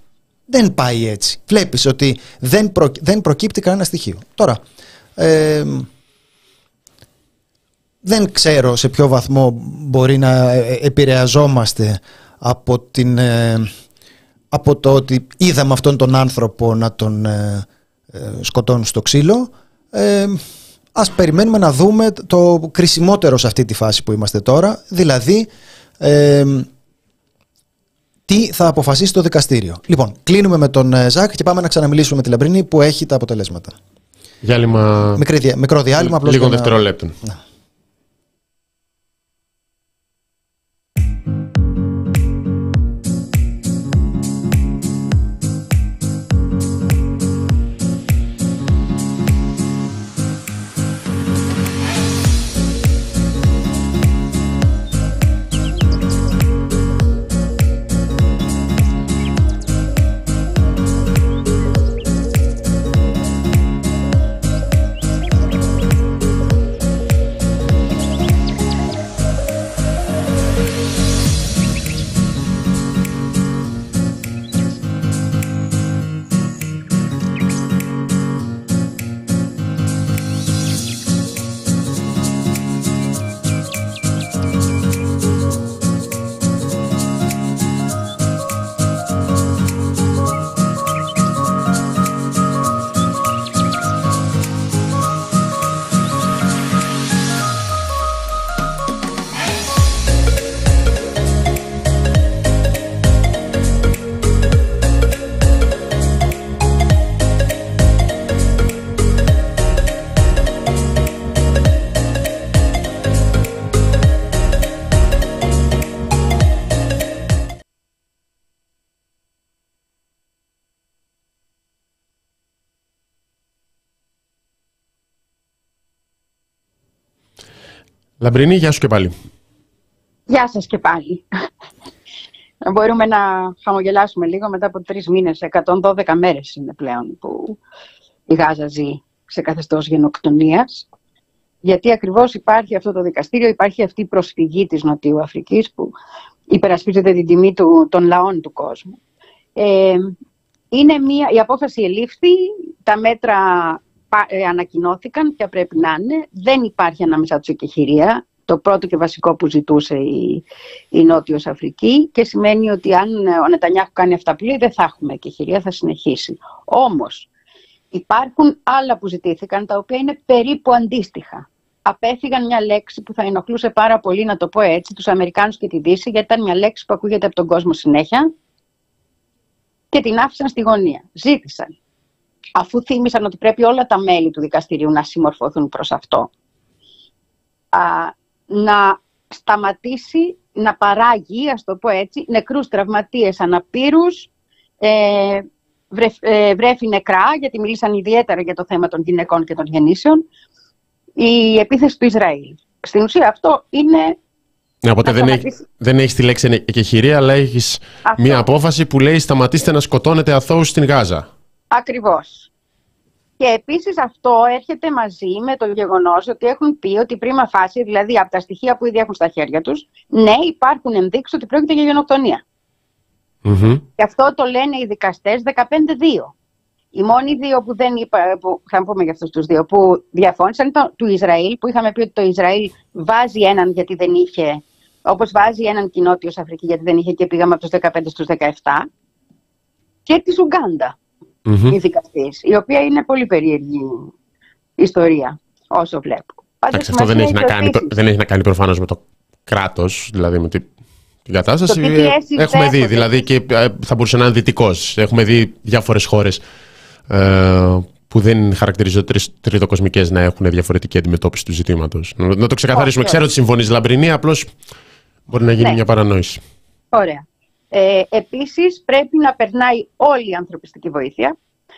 Δεν πάει έτσι. Βλέπεις ότι δεν, δεν προκύπτει κανένα στοιχείο. Τώρα, ε, δεν ξέρω σε ποιο βαθμό μπορεί να ε, ε, επηρεαζόμαστε από, την, ε, από το ότι είδαμε αυτόν τον άνθρωπο να τον σκοτώνουν στο ξύλο. Ε, ας περιμένουμε να δούμε το κρισιμότερο σε αυτή τη φάση που είμαστε τώρα, δηλαδή τι θα αποφασίσει το δικαστήριο. Λοιπόν, κλείνουμε με τον Ζακ και πάμε να ξαναμιλήσουμε με τη Λαμπρίνη που έχει τα αποτελέσματα. Διάλειμμα... Μικρό διάλειμμα. Λίγο δευτερόλεπτο. Να... Λαμπρινή, γεια σου και πάλι. Γεια σας και πάλι. Μπορούμε να χαμογελάσουμε λίγο μετά από τρεις μήνες, 112 μέρες είναι πλέον που η Γάζα ζει σε καθεστώς γενοκτονίας. Γιατί ακριβώς υπάρχει αυτό το δικαστήριο, υπάρχει αυτή η προσφυγή της Νοτιού Αφρικής που υπερασπίζεται την τιμή του, των λαών του κόσμου. Ε, είναι μια, η απόφαση ελήφθη, τα μέτρα ε, ανακοινώθηκαν, ποια πρέπει να είναι. Δεν υπάρχει ανάμεσα τους εκεχηρία, το πρώτο και βασικό που ζητούσε η, η Νότιος Αφρική και σημαίνει ότι αν ο Νετανιάχου κάνει αυτά που λέει δεν θα έχουμε εκεχηρία, θα συνεχίσει. Όμως υπάρχουν άλλα που ζητήθηκαν τα οποία είναι περίπου αντίστοιχα. Απέφυγαν μια λέξη που θα ενοχλούσε πάρα πολύ, να το πω έτσι, τους Αμερικάνους και τη Δύση, γιατί ήταν μια λέξη που ακούγεται από τον κόσμο συνέχεια και την άφησαν στη γωνία. Ζήτησαν αφού θύμισαν ότι πρέπει όλα τα μέλη του δικαστηρίου να συμμορφωθούν προς αυτό, α, να σταματήσει να παράγει, ας το πω έτσι, νεκρούς τραυματίες αναπήρους, ε, ε, βρέφη νεκρά, γιατί μιλήσαν ιδιαίτερα για το θέμα των γυναικών και των γεννήσεων, η επίθεση του Ισραήλ. Στην ουσία αυτό είναι ναι, οπότε δεν, έχει, δεν έχεις τη λέξη εκεχηρία, αλλά έχεις μία απόφαση που λέει σταματήστε να σκοτώνετε αθώους στην Γάζα. Ακριβώς. Και επίσης αυτό έρχεται μαζί με το γεγονός ότι έχουν πει ότι πρίμα φάση, δηλαδή από τα στοιχεία που ήδη έχουν στα χέρια τους, ναι υπάρχουν ενδείξεις ότι πρόκειται για γενοκτονία. Mm-hmm. Και αυτό το λένε οι δικαστές 15-2. Οι μόνοι δύο που δεν είπα, που, θα πούμε για αυτούς τους δύο, που διαφώνησαν ήταν του Ισραήλ, που είχαμε πει ότι το Ισραήλ βάζει έναν γιατί δεν είχε, όπως βάζει έναν κοινότιος Αφρική γιατί δεν είχε και πήγαμε από τους 15 στους 17, και της Ουγκάντα mm-hmm. η δικαστής, η οποία είναι πολύ περίεργη ιστορία, όσο βλέπω. Εντάξει, αυτό δεν έχει, να κάνει, δεν έχει να κάνει προφανώς με το κράτος, δηλαδή με την, κατάσταση. Ε, έχουμε δει, δηλαδή και ε, θα μπορούσε να είναι δυτικός. Έχουμε δει διάφορες χώρες ε, που δεν χαρακτηρίζονται τριτοκοσμικές να έχουν διαφορετική αντιμετώπιση του ζητήματος. Να, το ξεκαθαρίσουμε. Ξέρω ότι συμφωνείς Λαμπρινή, απλώς μπορεί να γίνει ναι. μια παρανόηση. Ωραία. Ε, επίσης πρέπει να περνάει όλη η ανθρωπιστική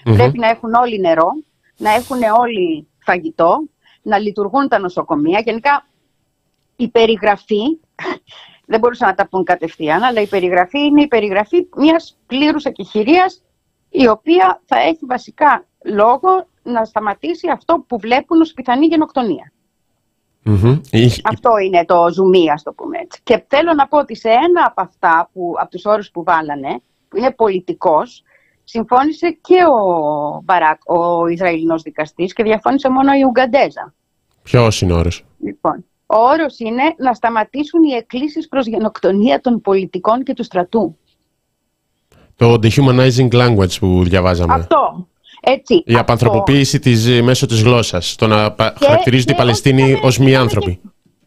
Πρέπει να έχουν όλοι νερό, να έχουν όλοι φαγητό, να λειτουργούν τα νοσοκομεία. Γενικά η περιγραφή, [laughs] δεν μπορούσαν να τα πούν κατευθείαν, αλλά η περιγραφή είναι η περιγραφή μιας πλήρους εκεχηρίας η οποία θα έχει βασικά λόγο να σταματήσει αυτό που βλέπουν ως πιθανή γενοκτονία. Αυτό είναι το ζουμί, ας το πούμε έτσι. Και θέλω να πω ότι σε ένα από αυτά, που, από τους όρους που βάλανε, που είναι πολιτικός, συμφώνησε και ο Μπαράκ, ο Ισραηλινός δικαστής, και διαφώνησε μόνο η Ουγγαντέζα. Ποιος είναι ο όρος; Λοιπόν, ο όρος είναι να σταματήσουν οι εκκλήσεις προς γενοκτονία των πολιτικών και του στρατού. Το dehumanizing language που διαβάζαμε. Αυτό. Έτσι, η απανθρωποποίηση της, ε, μέσω της γλώσσας. Το να και, χαρακτηρίζονται οι Παλαιστίνοι ως μη άνθρωποι.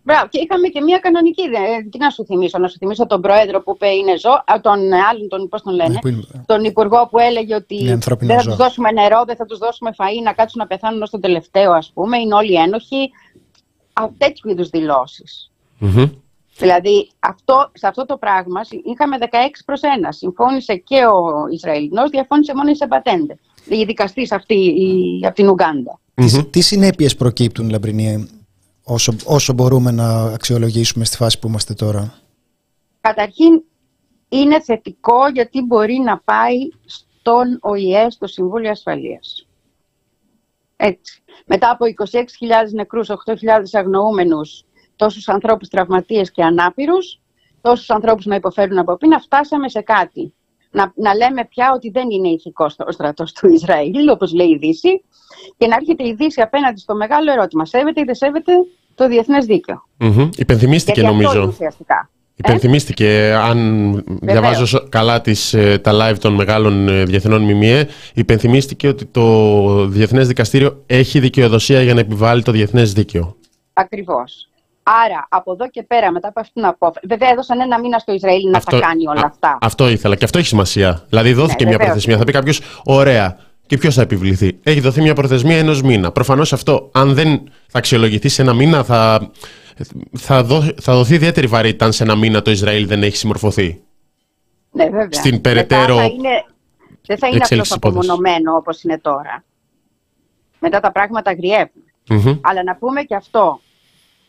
Μπράβο, και είχαμε και μια κανονική. Τι να σου θυμίσω, να σου θυμίσω τον πρόεδρο που είπε είναι ζώο, τον άλλον, τον, πώς τον λένε, ναι, τον υπουργό που έλεγε ότι δεν θα τους δώσουμε νερό, δεν θα τους δώσουμε φαΐ, να κάτσουν να πεθάνουν ως τον τελευταίο, ας πούμε, είναι όλοι ένοχοι. Τέτοιου είδους δηλώσεις. Mm-hmm. Δηλαδή, αυτό, σε αυτό το πράγμα είχαμε 16 προς 1. Συμφώνησε και ο Ισραηλινός, διαφώνησε μόνο η Σεμπατέντε η δικαστή αυτή η, από την Ουγγάντα. Mm-hmm. Τι συνέπειες προκύπτουν, Λαμπρινή, όσο, όσο μπορούμε να αξιολογήσουμε στη φάση που είμαστε τώρα; Καταρχήν, είναι θετικό γιατί μπορεί να πάει στον ΟΗΕ, στο Συμβούλιο Ασφαλείας. Έτσι. Μετά από 26.000 νεκρούς, 8.000 αγνοούμενους, τόσους ανθρώπους τραυματίες και ανάπηρους, τόσους ανθρώπους να υποφέρουν από πείνα, φτάσαμε σε κάτι να, να λέμε πια ότι δεν είναι ηθικό ο στρατός του Ισραήλ, όπως λέει η Δύση, και να έρχεται η Δύση απέναντι στο μεγάλο ερώτημα. Σέβεται ή δεν σέβεται το διεθνές δίκαιο. Mm-hmm. Υπενθυμίστηκε νομίζω. Υπενθυμίστηκε, αν διαβάζω καλά τις, ε, τα live των μεγάλων ε, διεθνών ΜΜΕ, υπενθυμίστηκε ότι το Διεθνές Δικαστήριο έχει δικαιοδοσία για να επιβάλλει το διεθνές δίκαιο. Ακριβώς. Άρα, από εδώ και πέρα, μετά από αυτήν την απόφαση. Βέβαια, έδωσαν ένα μήνα στο Ισραήλ να αυτό, τα κάνει όλα αυτά. αυτό ήθελα και αυτό έχει σημασία. Δηλαδή, δόθηκε ναι, μια προθεσμία. Θα πει κάποιος, ωραία, και ποιος θα επιβληθεί; Έχει δοθεί μια προθεσμία ενός μήνα. Προφανώς αυτό, αν δεν θα αξιολογηθεί σε ένα μήνα, θα, θα, δω, θα δοθεί ιδιαίτερη βαρύτητα αν σε ένα μήνα το Ισραήλ δεν έχει συμμορφωθεί. Ναι, βέβαια. Στην περαιτέρω. θα είναι, δεν θα είναι απλώ απομονωμένο όπως είναι τώρα. Μετά τα πράγματα Αλλά να πούμε και αυτό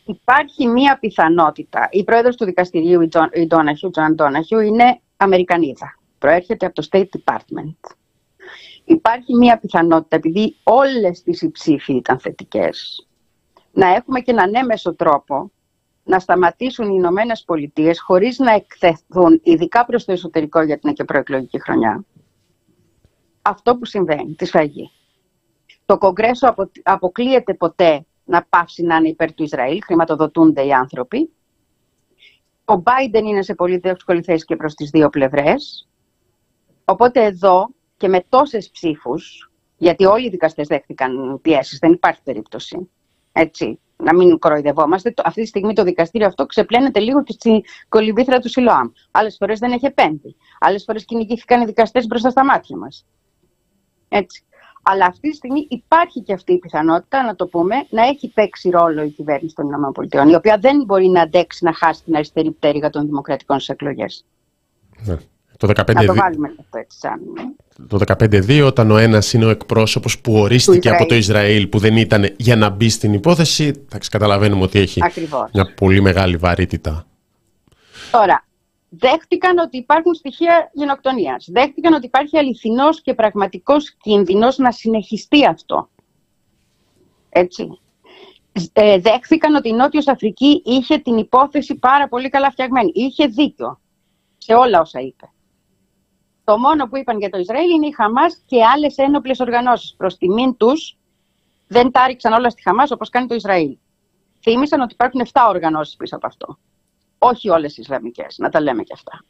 υπάρχει μία πιθανότητα. Η πρόεδρος του δικαστηρίου, η Ντόναχιου, Τζόαν Ντόναχιου, είναι Αμερικανίδα. Προέρχεται από το State Department. Υπάρχει μία πιθανότητα, επειδή όλες οι ψήφοι ήταν θετικές, να έχουμε και έναν έμμεσο τρόπο να σταματήσουν οι Ηνωμένες Πολιτείες χωρίς να εκθεθούν, ειδικά προς το εσωτερικό γιατί είναι και προεκλογική χρονιά, αυτό που συμβαίνει, τη σφαγή. Το Κογκρέσο αποκλείεται ποτέ να πάψει να είναι υπέρ του Ισραήλ, χρηματοδοτούνται οι άνθρωποι. Ο Μπάιντεν είναι σε πολύ δύσκολη θέση και προς τις δύο πλευρές. Οπότε εδώ και με τόσες ψήφους, γιατί όλοι οι δικαστές δέχτηκαν πιέσεις, δεν υπάρχει περίπτωση, έτσι, να μην κοροϊδευόμαστε. Αυτή τη στιγμή το δικαστήριο αυτό ξεπλένεται λίγο και στην κολυμπήθρα του Σιλοάμ. Άλλες φορές δεν έχει επένδυ. Άλλες φορές κυνηγήθηκαν οι δικαστές μπροστά στα μάτια μας. Έτσι. Αλλά αυτή τη στιγμή υπάρχει και αυτή η πιθανότητα, να το πούμε, να έχει παίξει ρόλο η κυβέρνηση των ΗΠΑ, η οποία δεν μπορεί να αντέξει να χάσει την αριστερή πτέρυγα των δημοκρατικών στις εκλογές. Ναι. Το 15 να το βάλουμε αυτό έτσι σαν... Το 15-2 όταν ο ένας είναι ο εκπρόσωπος που ορίστηκε από το Ισραήλ που δεν ήταν για να μπει στην υπόθεση, θα καταλαβαίνουμε ότι έχει Ακριβώς. μια πολύ μεγάλη βαρύτητα. Τώρα, δέχτηκαν ότι υπάρχουν στοιχεία γενοκτονίας. Δέχτηκαν ότι υπάρχει αληθινός και πραγματικός κίνδυνος να συνεχιστεί αυτό. Έτσι. Ε, δέχθηκαν ότι η Νότιος Αφρική είχε την υπόθεση πάρα πολύ καλά φτιαγμένη. Είχε δίκιο σε όλα όσα είπε. Το μόνο που είπαν για το Ισραήλ είναι η Χαμάς και άλλες ένοπλες οργανώσεις. Προς τιμήν τους δεν τα ρίξαν όλα στη Χαμάς όπως κάνει το Ισραήλ. Θύμισαν ότι υπάρχουν 7 οργανώσεις πίσω από αυτό όχι όλες οι Ισλαμικές, να τα λέμε και αυτά.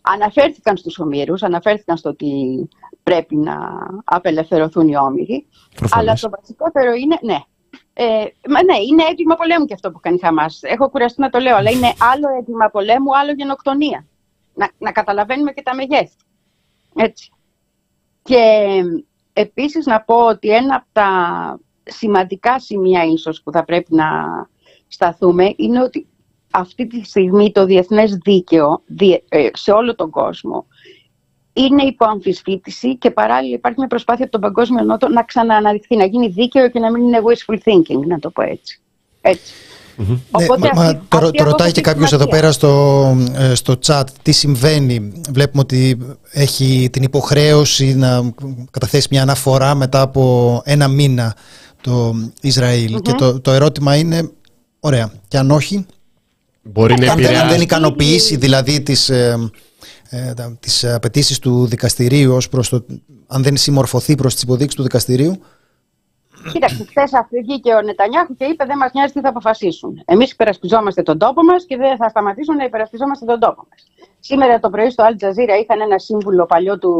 Αναφέρθηκαν στους ομήρους, αναφέρθηκαν στο ότι πρέπει να απελευθερωθούν οι όμοιροι, αλλά το βασικότερο είναι, ναι, ε, μα ναι, είναι έγκλημα πολέμου και αυτό που κάνει η Χαμάς. Έχω κουραστεί να το λέω, αλλά είναι άλλο έγκλημα πολέμου, άλλο γενοκτονία. Να, να καταλαβαίνουμε και τα μεγέθη. Έτσι. Και επίσης να πω ότι ένα από τα σημαντικά σημεία ίσως που θα πρέπει να σταθούμε είναι ότι αυτή τη στιγμή το διεθνές δίκαιο ε, σε όλο τον κόσμο είναι υπό αμφισβήτηση και παράλληλα υπάρχει μια προσπάθεια από τον Παγκόσμιο Νότο να ξανααναδειχθεί, να γίνει δίκαιο και να μην είναι wishful thinking, να το πω έτσι. έτσι. Mm-hmm. Οπότε ναι, το, το ρωτάει και κάποιος εδώ πέρα στο, ε, στο chat τι συμβαίνει. Βλέπουμε ότι έχει την υποχρέωση να καταθέσει μια αναφορά μετά από ένα μήνα το ισραηλ Και το, το ερώτημα είναι, ωραία, και αν όχι, Μπορεί να αν δεν ικανοποιήσει δηλαδή τις, ε, ε, τις απαιτήσεις του δικαστηρίου ως προς το, αν δεν συμμορφωθεί προς τις υποδείξεις του δικαστηρίου. Κοίταξε, χθες βγήκε ο Νετανιάχου και είπε: Δεν μας νοιάζει τι θα αποφασίσουν. Εμείς υπερασπιζόμαστε τον τόπο μας και δεν θα σταματήσουν να υπερασπιζόμαστε τον τόπο μας. Σήμερα το πρωί στο Al Jazeera είχαν ένα σύμβουλο παλιό του,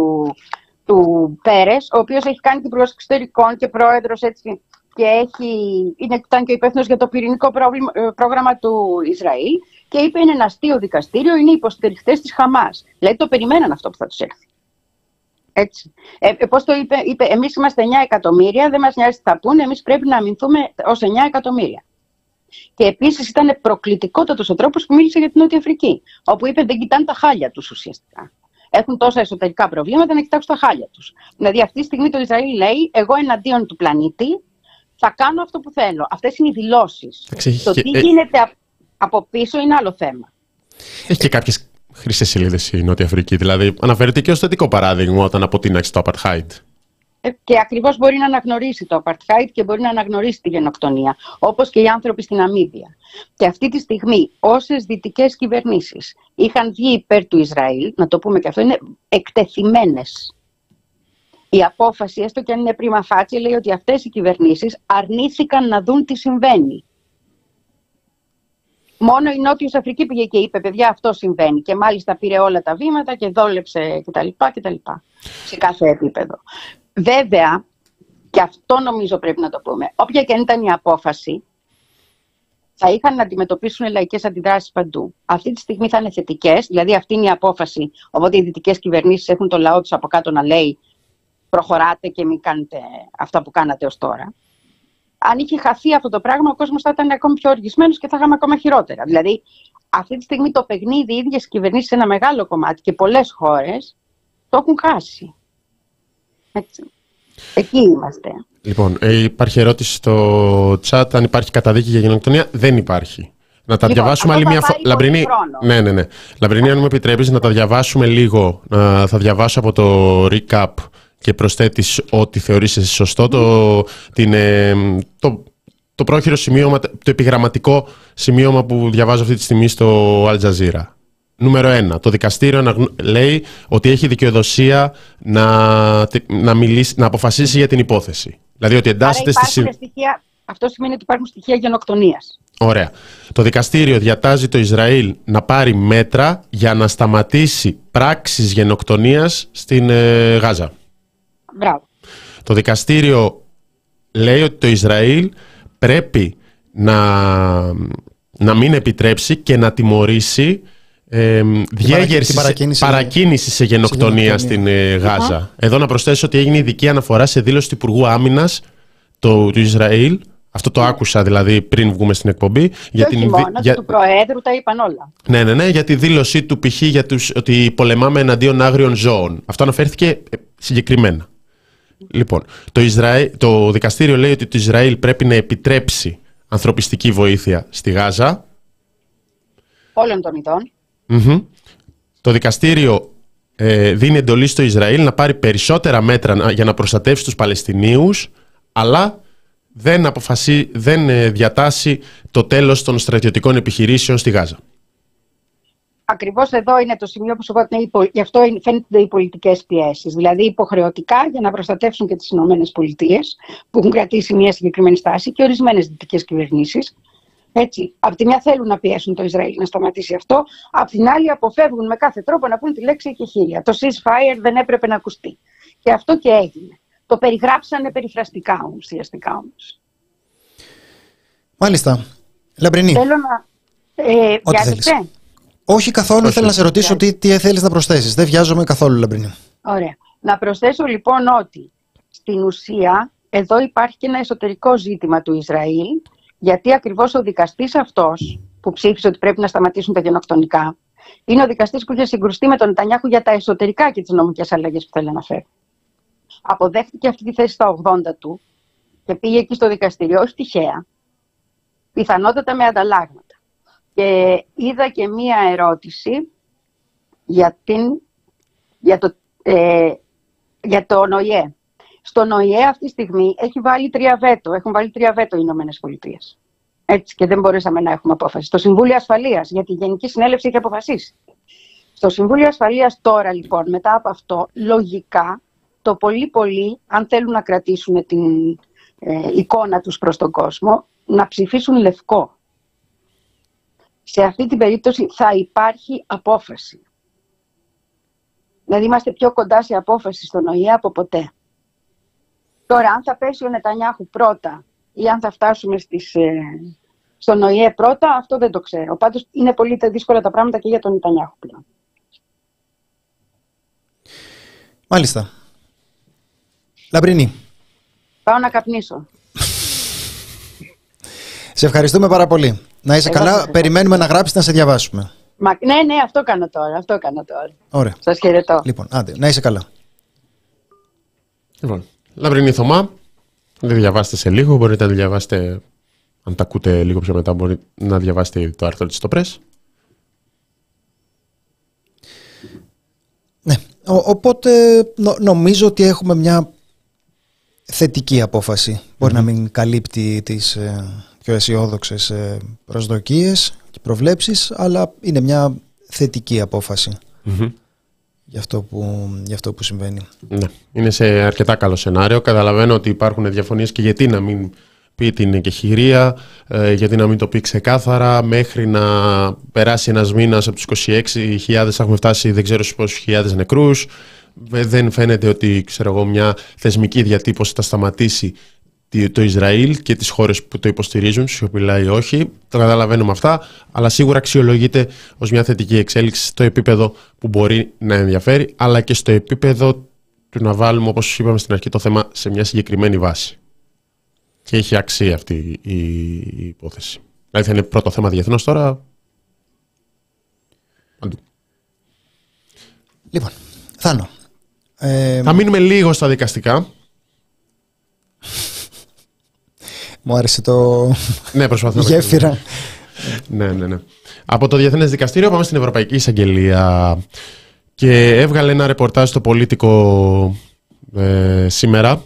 του Πέρες, ο οποίος έχει κάνει την υπουργό εξωτερικών και πρόεδρος έτσι και έχει, είναι, ήταν και υπεύθυνος για το πυρηνικό ε, πρόγραμμα του Ισραήλ και είπε είναι ένα αστείο δικαστήριο, είναι υποστηριχτές της Χαμάς. Δηλαδή το περιμέναν αυτό που θα τους έρθει. Έτσι. Ε, ε Πώς το είπε, είπε εμείς είμαστε 9 εκατομμύρια, δεν μας νοιάζει τι θα πούνε, εμείς πρέπει να αμυνθούμε ως 9 εκατομμύρια. Και επίσης ήταν προκλητικότατος ο τρόπος που μίλησε για την Νότια Αφρική. Όπου είπε δεν κοιτάνε τα χάλια τους ουσιαστικά. Έχουν τόσα εσωτερικά προβλήματα να κοιτάξουν τα χάλια τους. Δηλαδή αυτή τη στιγμή το Ισραήλ λέει: Εγώ εναντίον του πλανήτη θα κάνω αυτό που θέλω. Αυτές είναι οι δηλώσεις. Το τι γίνεται από πίσω είναι άλλο θέμα. Έχει και κάποιες χρυσές σελίδες η Νότια Αφρική. Δηλαδή, αναφέρεται και ως θετικό παράδειγμα όταν αποτείναξε το Apartheid. Ε, και ακριβώς μπορεί να αναγνωρίσει το Apartheid και μπορεί να αναγνωρίσει τη γενοκτονία. Όπως και οι άνθρωποι στην Αμίβια. Και αυτή τη στιγμή, όσες δυτικές κυβερνήσεις είχαν βγει υπέρ του Ισραήλ, να το πούμε και αυτό, είναι εκτεθειμένες η απόφαση, έστω και αν είναι πρίμα φάτσι, λέει ότι αυτές οι κυβερνήσεις αρνήθηκαν να δουν τι συμβαίνει. Μόνο η Νότιος Αφρική πήγε και είπε: Παιδιά, αυτό συμβαίνει. Και μάλιστα πήρε όλα τα βήματα και δόλεψε κτλ. κτλ σε κάθε επίπεδο. Βέβαια, και αυτό νομίζω πρέπει να το πούμε, όποια και αν ήταν η απόφαση, θα είχαν να αντιμετωπίσουν λαϊκές αντιδράσεις παντού. Αυτή τη στιγμή θα είναι θετικές, δηλαδή αυτή είναι η απόφαση. Οπότε οι δυτικές κυβερνήσεις έχουν το λαό τους από κάτω να λέει προχωράτε και μην κάνετε αυτά που κάνατε ως τώρα. Αν είχε χαθεί αυτό το πράγμα, ο κόσμος θα ήταν ακόμη πιο οργισμένος και θα είχαμε ακόμα χειρότερα. Δηλαδή, αυτή τη στιγμή το παιχνίδι, οι ίδιες κυβερνήσεις σε ένα μεγάλο κομμάτι και πολλές χώρες το έχουν χάσει. Έτσι. Εκεί είμαστε. Λοιπόν, ε, υπάρχει ερώτηση στο chat αν υπάρχει καταδίκη για γενοκτονία. Δεν υπάρχει. Να τα λοιπόν, διαβάσουμε άλλη μια φορά. Λαμπρινή, ναι, ναι, ναι. Λαμπρινή, αν μου επιτρέπεις να τα διαβάσουμε λίγο. Να, θα διαβάσω από το recap και προσθέτεις ό,τι θεωρείς σωστό. Το, την, ε, το, το πρόχειρο σημείωμα, το επιγραμματικό σημείωμα που διαβάζω αυτή τη στιγμή στο Al Jazeera. Νούμερο ένα, το δικαστήριο λέει ότι έχει δικαιοδοσία να, να, μιλήσει, να αποφασίσει για την υπόθεση. Δηλαδή ότι εντάσσεται Άρα στη... Στοιχεία, αυτό σημαίνει ότι υπάρχουν στοιχεία γενοκτονίας. Ωραία. Το δικαστήριο διατάζει το Ισραήλ να πάρει μέτρα για να σταματήσει πράξεις γενοκτονίας στην ε, Γάζα. Μπράβο. Το δικαστήριο λέει ότι το Ισραήλ πρέπει να, να μην επιτρέψει και να τιμωρήσει ε, διέγερση, παρακίνηση, παρακίνηση σε γενοκτονία, στην ε, Γάζα. Εδώ να προσθέσω ότι έγινε ειδική αναφορά σε δήλωση του Υπουργού Άμυνας του, του Ισραήλ. Αυτό το άκουσα δηλαδή πριν βγούμε στην εκπομπή. Και για όχι την, μόνο, για... του Προέδρου τα είπαν όλα. Ναι, ναι, ναι, για τη δήλωσή του π.χ. για τους, ότι πολεμάμε εναντίον άγριων ζώων. Αυτό αναφέρθηκε ε, συγκεκριμένα. Λοιπόν, το, Ισραήλ, το δικαστήριο λέει ότι το Ισραήλ πρέπει να επιτρέψει ανθρωπιστική βοήθεια στη Γάζα. Όλων των ειδών. Το δικαστήριο ε, δίνει εντολή στο Ισραήλ να πάρει περισσότερα μέτρα για να προστατεύσει τους Παλαιστινίους, αλλά δεν, αποφασί, δεν ε, διατάσσει το τέλος των στρατιωτικών επιχειρήσεων στη Γάζα. Ακριβώς εδώ είναι το σημείο που σου είπα, γι' αυτό φαίνονται οι πολιτικές πιέσεις. Δηλαδή υποχρεωτικά για να προστατεύσουν και τις Ηνωμένες Πολιτείες που έχουν κρατήσει μια συγκεκριμένη στάση και ορισμένες δυτικές κυβερνήσεις έτσι, απ' τη μια θέλουν να πιέσουν το Ισραήλ να σταματήσει αυτό, απ' την άλλη αποφεύγουν με κάθε τρόπο να πούν τη λέξη χείρια. Το ceasefire δεν έπρεπε να ακουστεί. Και αυτό και έγινε. Το περιγράψανε περιφραστικά ουσιαστικά όμως. Μάλιστα. Λαμπρινή. Θέλω να... Ε, Όχι καθόλου, θέλω να σε ρωτήσω τι, τι θέλεις να προσθέσεις. Δεν βιάζομαι καθόλου, Λαμπρινή. Ωραία. Να προσθέσω λοιπόν ότι στην ουσία εδώ υπάρχει και ένα εσωτερικό ζήτημα του Ισραήλ γιατί ακριβώς ο δικαστής αυτός που ψήφισε ότι πρέπει να σταματήσουν τα γενοκτονικά, είναι ο δικαστής που είχε συγκρουστεί με τον Νετανιάχου για τα εσωτερικά και τις νομικές αλλαγές που θέλει να φέρει. Αποδέχτηκε αυτή τη θέση στα 80 του και πήγε εκεί στο δικαστήριο, όχι τυχαία, πιθανότατα με ανταλλάγματα. Και είδα και μία ερώτηση για, την, για, το, ε, για το ΝΟΙΕ. Στον ΟΗΕ αυτή τη στιγμή έχει βάλει τρία βέτο. Έχουν βάλει τρία βέτο οι Ηνωμένες Πολιτείες. Έτσι και δεν μπορέσαμε να έχουμε απόφαση. Στο Συμβούλιο Ασφαλείας, γιατί η Γενική Συνέλευση έχει αποφασίσει. Στο Συμβούλιο Ασφαλείας τώρα λοιπόν, μετά από αυτό, λογικά το πολύ πολύ, αν θέλουν να κρατήσουν την ε, εικόνα τους προς τον κόσμο, να ψηφίσουν λευκό. Σε αυτή την περίπτωση θα υπάρχει απόφαση. Δηλαδή είμαστε πιο κοντά σε απόφαση στον ΟΗΕ από ποτέ. Τώρα, αν θα πέσει ο Νετανιάχου πρώτα ή αν θα φτάσουμε στις, ε, στον ΟΗΕ πρώτα, αυτό δεν το ξέρω. Πάντως είναι πολύ δύσκολα τα πράγματα και για τον Νετανιάχου πλέον. Μάλιστα. Λαμπρινή. Πάω να καπνίσω. σε ευχαριστούμε πάρα πολύ. Να είσαι καλά. Περιμένουμε να γράψεις να σε διαβάσουμε. Μα, ναι, ναι, αυτό κάνω τώρα. Αυτό κάνω τώρα. Ωραία. Σας χαιρετώ. Λοιπόν, άντε, να είσαι καλά. Λοιπόν, Λαμπρινή Θωμά, δεν διαβάστε σε λίγο, μπορείτε να διαβάσετε, αν τα ακούτε λίγο πιο μετά, μπορείτε να διαβάσετε το άρθρο της στο Press. Ναι, οπότε νομίζω ότι έχουμε μια θετική απόφαση. Μπορεί να μην καλύπτει τις ε, πιο αισιόδοξες ε, προσδοκίες και προβλέψεις, αλλά είναι μια θετική για αυτό που, για αυτό που συμβαίνει. Ναι. Είναι σε αρκετά καλό σενάριο. Καταλαβαίνω ότι υπάρχουν διαφωνίες και γιατί να μην πει την εκεχηρία, ε, γιατί να μην το πει ξεκάθαρα, μέχρι να περάσει ένας μήνας από τους 26.000 έχουμε φτάσει δεν ξέρω στους πόσους χιλιάδες νεκρούς. Δεν φαίνεται ότι ξέρω εγώ, μια θεσμική διατύπωση θα σταματήσει το Ισραήλ και τις χώρες που το υποστηρίζουν, σιωπηλά ή όχι. Το καταλαβαίνουμε αυτά, αλλά σίγουρα αξιολογείται ως μια θετική εξέλιξη στο επίπεδο που μπορεί να ενδιαφέρει, αλλά και στο επίπεδο του να βάλουμε, όπως είπαμε στην αρχή, το θέμα σε μια συγκεκριμένη βάση. Και έχει αξία αυτή η υπόθεση. Δηλαδή θα είναι πρώτο θέμα διεθνώς τώρα. Λοιπόν, Θάνο. Ε... Θα μείνουμε λίγο στα δικαστικά. Μου άρεσε το ναι, γέφυρα. ναι, ναι, ναι. Από το Διεθνές Δικαστήριο πάμε στην Ευρωπαϊκή Εισαγγελία και έβγαλε ένα ρεπορτάζ στο Πολίτικο ε, σήμερα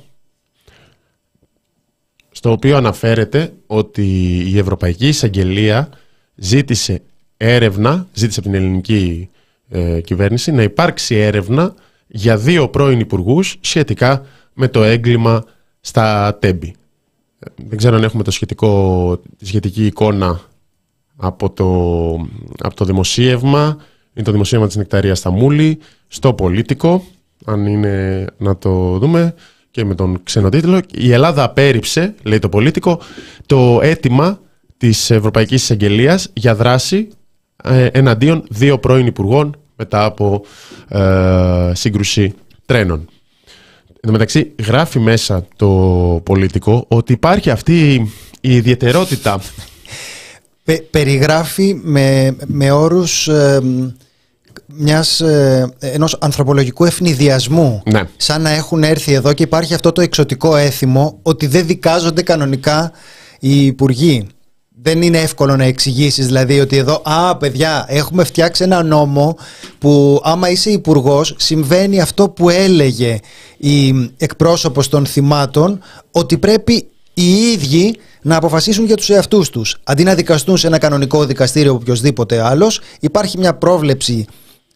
στο οποίο αναφέρεται ότι η Ευρωπαϊκή Εισαγγελία ζήτησε έρευνα, ζήτησε από την ελληνική ε, κυβέρνηση να υπάρξει έρευνα για δύο πρώην υπουργούς σχετικά με το έγκλημα στα Τέμπη. Δεν ξέρω αν έχουμε το σχετικό, τη σχετική εικόνα από το, από το δημοσίευμα. Είναι το δημοσίευμα της Νεκταρίας Σταμούλη στο Πολίτικο, αν είναι να το δούμε και με τον ξενοτίτλο. Η Ελλάδα απέρριψε, λέει το Πολίτικο, το αίτημα της Ευρωπαϊκής Εισαγγελίας για δράση ε, εναντίον δύο πρώην υπουργών μετά από ε, σύγκρουση τρένων. Εν τω μεταξύ γράφει μέσα το πολιτικό ότι υπάρχει αυτή η ιδιαιτερότητα. περιγράφει με, με όρους ε, μιας, ε, ενός ανθρωπολογικού ευνηδιασμού. Ναι. Σαν να έχουν έρθει εδώ και υπάρχει αυτό το εξωτικό έθιμο ότι δεν δικάζονται κανονικά οι υπουργοί δεν είναι εύκολο να εξηγήσεις δηλαδή ότι εδώ, α παιδιά, έχουμε φτιάξει ένα νόμο που άμα είσαι υπουργός, συμβαίνει αυτό που έλεγε η εκπρόσωπος των θυμάτων, ότι πρέπει οι ίδιοι να αποφασίσουν για τους εαυτούς τους. Αντί να δικαστούν σε ένα κανονικό δικαστήριο οποιοδήποτε άλλος, υπάρχει μια πρόβλεψη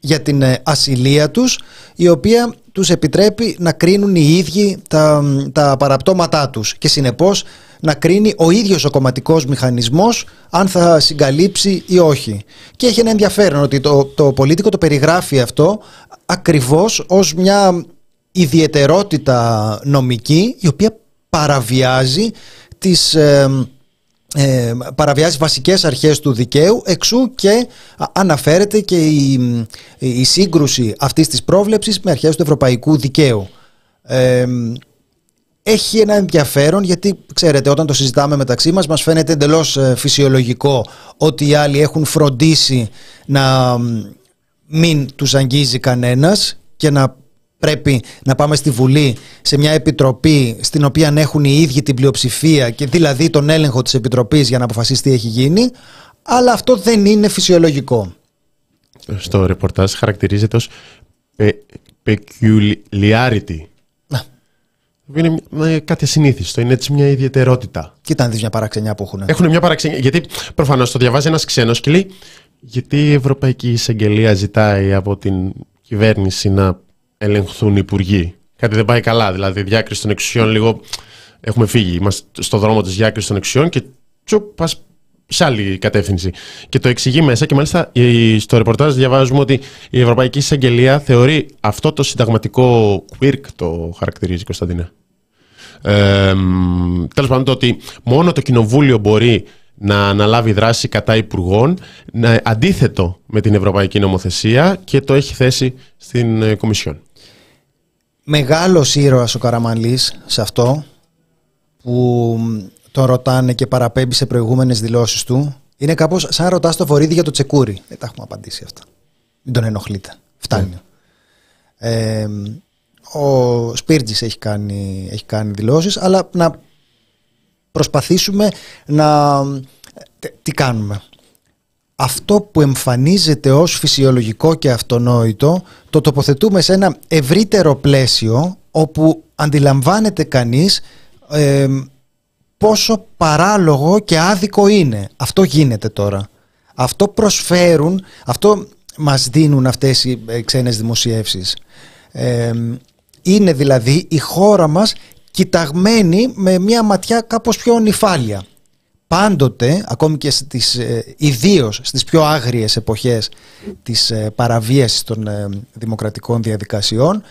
για την ε, ασυλία τους, η οποία τους επιτρέπει να κρίνουν οι ίδιοι τα, τα παραπτώματά τους και συνεπώς να κρίνει ο ίδιος ο κομματικός μηχανισμός αν θα συγκαλύψει ή όχι. Και έχει ένα ενδιαφέρον ότι το, το πολίτικο το περιγράφει αυτό ακριβώς ως μια ιδιαιτερότητα νομική η οποία παραβιάζει τις... Ε, ε, παραβιάζει βασικές αρχές του δικαίου εξού και αναφέρεται και η, η σύγκρουση αυτής της πρόβλεψης με αρχές του ευρωπαϊκού δικαίου. Ε, έχει ένα ενδιαφέρον γιατί ξέρετε όταν το συζητάμε μεταξύ μας μας φαίνεται εντελώς ε, φυσιολογικό ότι οι άλλοι έχουν φροντίσει να μην τους αγγίζει κανένας και να πρέπει να πάμε στη Βουλή σε μια επιτροπή στην οποία έχουν οι ίδιοι την πλειοψηφία και δηλαδή τον έλεγχο της επιτροπής για να αποφασίσει τι έχει γίνει αλλά αυτό δεν είναι φυσιολογικό. Στο ρεπορτάζ χαρακτηρίζεται ως peculiarity είναι κάτι ασυνήθιστο, είναι έτσι μια ιδιαιτερότητα. Κοίτα να δεις μια παραξενιά που έχουν. Έχουν μια παραξενιά. Γιατί προφανώς το διαβάζει ένας ξένος και λέει, Γιατί η Ευρωπαϊκή Εισαγγελία ζητάει από την κυβέρνηση να ελεγχθούν οι υπουργοί. Κάτι δεν πάει καλά. Δηλαδή, διάκριση των εξουσιών λίγο. Έχουμε φύγει. Είμαστε στο δρόμο της διάκρισης των εξουσιών και τσου, πας σε άλλη κατεύθυνση. Και το εξηγεί μέσα και μάλιστα στο ρεπορτάζ διαβάζουμε ότι η Ευρωπαϊκή Εισαγγελία θεωρεί αυτό το συνταγματικό quirk, το χαρακτηρίζει Κωνσταντίνε. Ε, Τέλος πάντων, το ότι μόνο το Κοινοβούλιο μπορεί να αναλάβει δράση κατά υπουργών, να, αντίθετο με την Ευρωπαϊκή Νομοθεσία και το έχει θέσει στην ε, Κομισιόν. Μεγάλος ήρωας ο Καραμαλής σε αυτό που τον ρωτάνε και παραπέμπει σε προηγούμενες δηλώσεις του είναι κάπως σαν ρωτάς το βορίδι για το τσεκούρι. Δεν τα έχουμε απαντήσει αυτά. Μην τον ενοχλείτε. Φτάνει. Ναι. Ε, ο Σπίρτζης έχει κάνει, έχει κάνει δηλώσεις, αλλά να προσπαθήσουμε να... Τι κάνουμε. Αυτό που εμφανίζεται ως φυσιολογικό και αυτονόητο το τοποθετούμε σε ένα ευρύτερο πλαίσιο όπου αντιλαμβάνεται κανείς ε, πόσο παράλογο και άδικο είναι. Αυτό γίνεται τώρα. Αυτό προσφέρουν, αυτό μας δίνουν αυτές οι ε, ξένες δημοσιεύσεις. Ε, είναι δηλαδή η χώρα μας κοιταγμένη με μια ματιά κάπως πιο νυφάλια. Πάντοτε, ακόμη και στις, ε, ιδίως στις πιο άγριες εποχές της ε, παραβίασης των ε, δημοκρατικών διαδικασιών,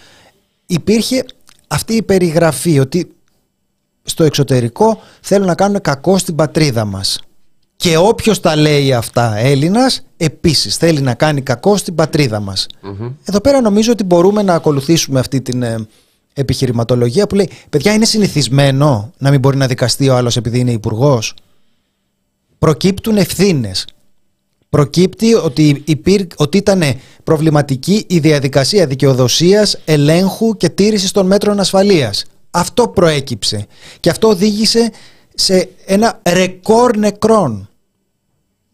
υπήρχε αυτή η περιγραφή ότι στο εξωτερικό θέλουν να κάνουν κακό στην πατρίδα μας. Και όποιος τα λέει αυτά Έλληνας, επίσης θέλει να κάνει κακό στην πατρίδα μας. Εδώ πέρα νομίζω ότι μπορούμε να ακολουθήσουμε αυτή την ε, επιχειρηματολογία που λέει «Παιδιά, είναι συνηθισμένο να μην μπορεί να δικαστεί ο άλλος επειδή είναι υπουργός. Προκύπτουν ευθύνες. Προκύπτει ότι, υπήρ, ότι ήταν προβληματική η διαδικασία δικαιοδοσίας, ελέγχου και τήρησης των μέτρων ασφαλείας. Αυτό προέκυψε. Και αυτό οδήγησε σε ένα ρεκόρ νεκρών.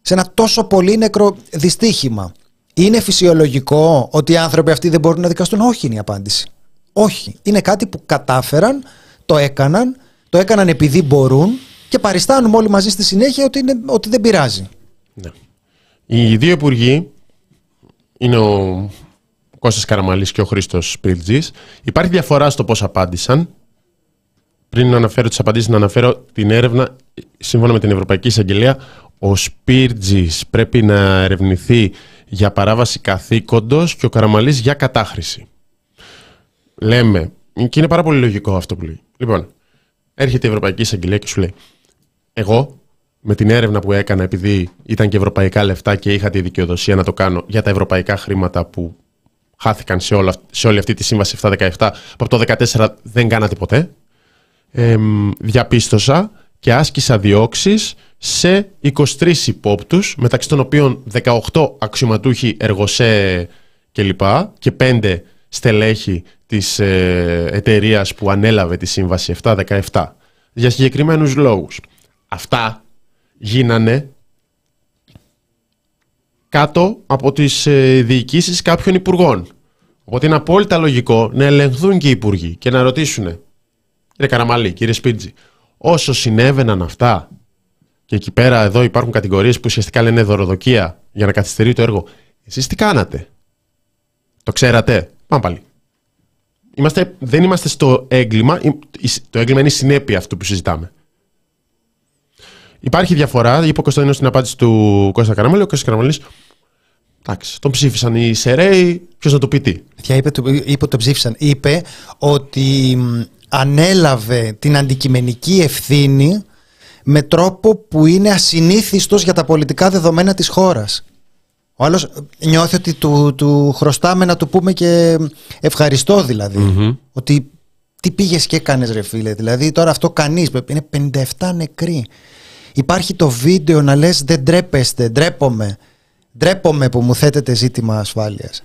Σε ένα τόσο πολύ νεκρό δυστύχημα. Είναι φυσιολογικό ότι οι άνθρωποι αυτοί δεν μπορούν να δικαστούν; Όχι είναι η απάντηση. Όχι. Είναι κάτι που κατάφεραν, το έκαναν, το έκαναν επειδή μπορούν και παριστάνουμε όλοι μαζί στη συνέχεια ότι, είναι, ότι δεν πειράζει. Ναι. Οι δύο υπουργοί είναι ο Κώστας Καραμαλής και ο Χρήστος Πριλτζής. Υπάρχει διαφορά στο πώς απάντησαν. Πριν να αναφέρω τις απαντήσεις, να αναφέρω την έρευνα σύμφωνα με την Ευρωπαϊκή Εισαγγελία. Ο Σπίρτζης πρέπει να ερευνηθεί για παράβαση καθήκοντος και ο Καραμαλής για κατάχρηση. Λέμε, και είναι πάρα πολύ λογικό αυτό που λέει. Λοιπόν, έρχεται η Ευρωπαϊκή Εισαγγελία και σου λέει εγώ με την έρευνα που έκανα επειδή ήταν και ευρωπαϊκά λεφτά και είχα τη δικαιοδοσία να το κάνω για τα ευρωπαϊκά χρήματα που χάθηκαν σε, όλα, σε όλη αυτή τη σύμβαση 7-17 που από το 2014 δεν κάνατε ποτέ ε, διαπίστωσα και άσκησα διώξεις σε 23 υπόπτους μεταξύ των οποίων 18 αξιωματούχοι εργοσέ κλπ και 5 στελέχη της ε, εταιρείας που ανέλαβε τη σύμβαση 7-17 για συγκεκριμένους λόγους. Αυτά γίνανε κάτω από τις ε, διοικήσεις κάποιων υπουργών. Οπότε είναι απόλυτα λογικό να ελεγχθούν και οι υπουργοί και να ρωτήσουν κύριε Καραμαλή, κύριε Σπίτζη, όσο συνέβαιναν αυτά και εκεί πέρα εδώ υπάρχουν κατηγορίες που ουσιαστικά λένε δωροδοκία για να καθυστερεί το έργο. Εσείς τι κάνατε; Το ξέρατε; Πάμε πάλι. Είμαστε, δεν είμαστε στο έγκλημα. Το έγκλημα είναι η συνέπεια αυτού που συζητάμε. Υπάρχει διαφορά. Είπε ο Κωνσταντίνος στην απάντηση του Κώστα Καραμέλη. Ο Κώστας Καραμέλης. Εντάξει, τον ψήφισαν οι Σεραίοι. Ποιος να το πει τι; είπε, είπε ότι τον ψήφισαν. Είπε ότι ανέλαβε την αντικειμενική ευθύνη με τρόπο που είναι ασυνήθιστος για τα πολιτικά δεδομένα της χώρας. Ο άλλος νιώθει ότι του, του χρωστάμε να του πούμε και ευχαριστώ δηλαδή. Ότι τι πήγες και έκανες ρε φίλε. Δηλαδή τώρα αυτό κανείς. Είναι 57 νεκροί. Υπάρχει το βίντεο να λες δεν ντρέπεστε, ντρέπομαι. Ντρέπομαι που μου θέτετε ζήτημα ασφάλειας.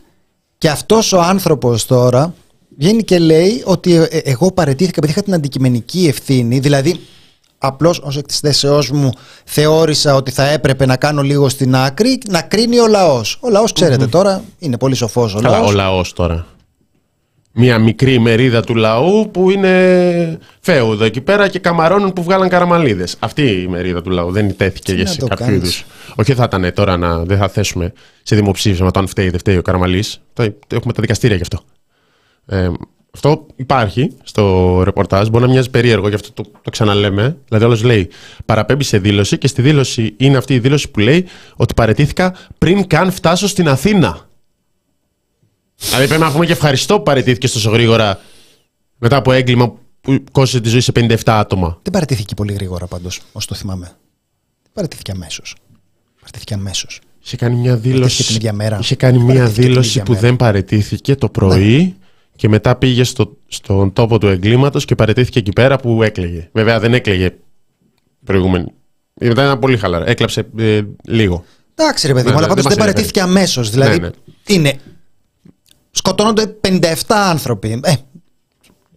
Και αυτός ο άνθρωπος τώρα βγαίνει και λέει ότι ε, ε, εγώ παρετήθηκα επειδή είχα την αντικειμενική ευθύνη, δηλαδή απλώς ως εκ της θέσεώς μου θεώρησα ότι θα έπρεπε να κάνω λίγο στην άκρη να κρίνει ο λαός. Ο λαός τώρα είναι πολύ σοφός ο Καλά, λαός. ο λαός τώρα μια μικρή μερίδα του λαού που είναι φέουδο εκεί πέρα και καμαρώνουν που βγάλαν καραμαλίδες. Αυτή η μερίδα του λαού δεν τέθηκε για σε κάποιο είδους. Όχι, θα ήταν τώρα να δεν θα θέσουμε σε δημοψήφισμα το αν φταίει ή δεν φταίει ο Καραμαλής. Έχουμε τα δικαστήρια γι' αυτό. Ε, αυτό υπάρχει στο ρεπορτάζ. Μπορεί να μοιάζει περίεργο, γι' αυτό το, το ξαναλέμε. Δηλαδή, όλος λέει παραπέμπει σε δήλωση και στη δήλωση είναι αυτή η δήλωση που λέει ότι παρετήθηκα πριν καν φτάσω στην Αθήνα. Δηλαδή πρέπει να πούμε και ευχαριστώ που παραιτήθηκε τόσο γρήγορα μετά από έγκλημα που κόστησε τη ζωή σε 57 άτομα. Δεν παραιτήθηκε πολύ γρήγορα πάντως, όσο το θυμάμαι. Δεν παραιτήθηκε αμέσως. Παραιτήθηκε αμέσως. Είχε κάνει μια δήλωση. Την ίδια μέρα. Είχε κάνει μια δήλωση που δεν παραιτήθηκε το πρωί ναι. και μετά πήγε στο, στον τόπο του εγκλήματος και παραιτήθηκε εκεί πέρα που έκλαιγε. Βέβαια δεν έκλαιγε προηγούμενη. Μετά ήταν πολύ χαλαρά. Έκλαψε ε, λίγο. Εντάξει, ρε παιδί μου, ναι, αλλά ναι, πάντως δεν παραιτήθηκε αμέσως. Δηλαδή ναι, ναι. είναι σκοτώνονται 57 άνθρωποι. Ε,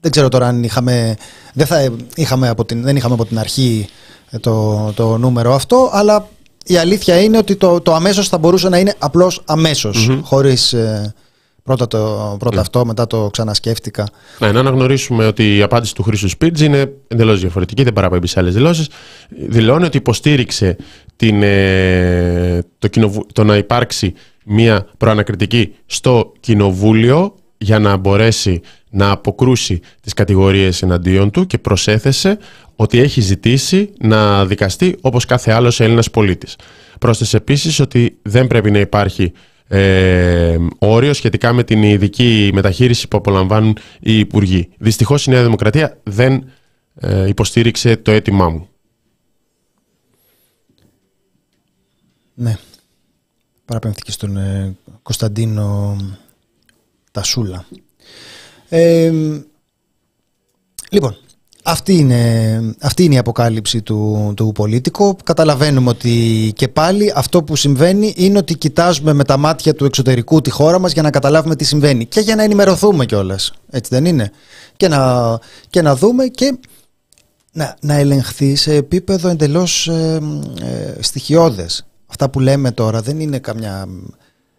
δεν ξέρω τώρα αν είχαμε, δεν, θα, είχαμε από την, δεν είχαμε από την αρχή ε, το, το νούμερο αυτό, αλλά η αλήθεια είναι ότι το, το αμέσως θα μπορούσε να είναι απλώς αμέσως, mm-hmm. χωρίς ε, πρώτα, το, πρώτα ναι. αυτό, μετά το ξανασκέφτηκα. Ναι, να αναγνωρίσουμε ότι η απάντηση του Χρήσου Σπίτζ είναι εντελώς διαφορετική, δεν παραπέμπει σε άλλες δηλώσεις. Δηλώνει ότι υποστήριξε την, ε, το, το να υπάρξει μία προανακριτική στο Κοινοβούλιο για να μπορέσει να αποκρούσει τις κατηγορίες εναντίον του και προσέθεσε ότι έχει ζητήσει να δικαστεί όπως κάθε άλλος Έλληνας πολίτης. Πρόσθεσε επίσης ότι δεν πρέπει να υπάρχει ε, όριο σχετικά με την ειδική μεταχείριση που απολαμβάνουν οι υπουργοί. Δυστυχώς η Νέα Δημοκρατία δεν ε, υποστήριξε το αίτημά μου. Ναι παραπέμφθηκε στον ε, Κωνσταντίνο Τασούλα. Ε, λοιπόν, Αυτή είναι, αυτή είναι η αποκάλυψη του, του πολίτικου. Καταλαβαίνουμε ότι και πάλι αυτό που συμβαίνει είναι ότι κοιτάζουμε με τα μάτια του εξωτερικού τη χώρα μας για να καταλάβουμε τι συμβαίνει και για να ενημερωθούμε κιόλας. Έτσι δεν είναι; Και να, και να δούμε και να, να ελεγχθεί σε επίπεδο εντελώς ε, ε, στοιχειώδες. Αυτά που λέμε τώρα δεν είναι καμιά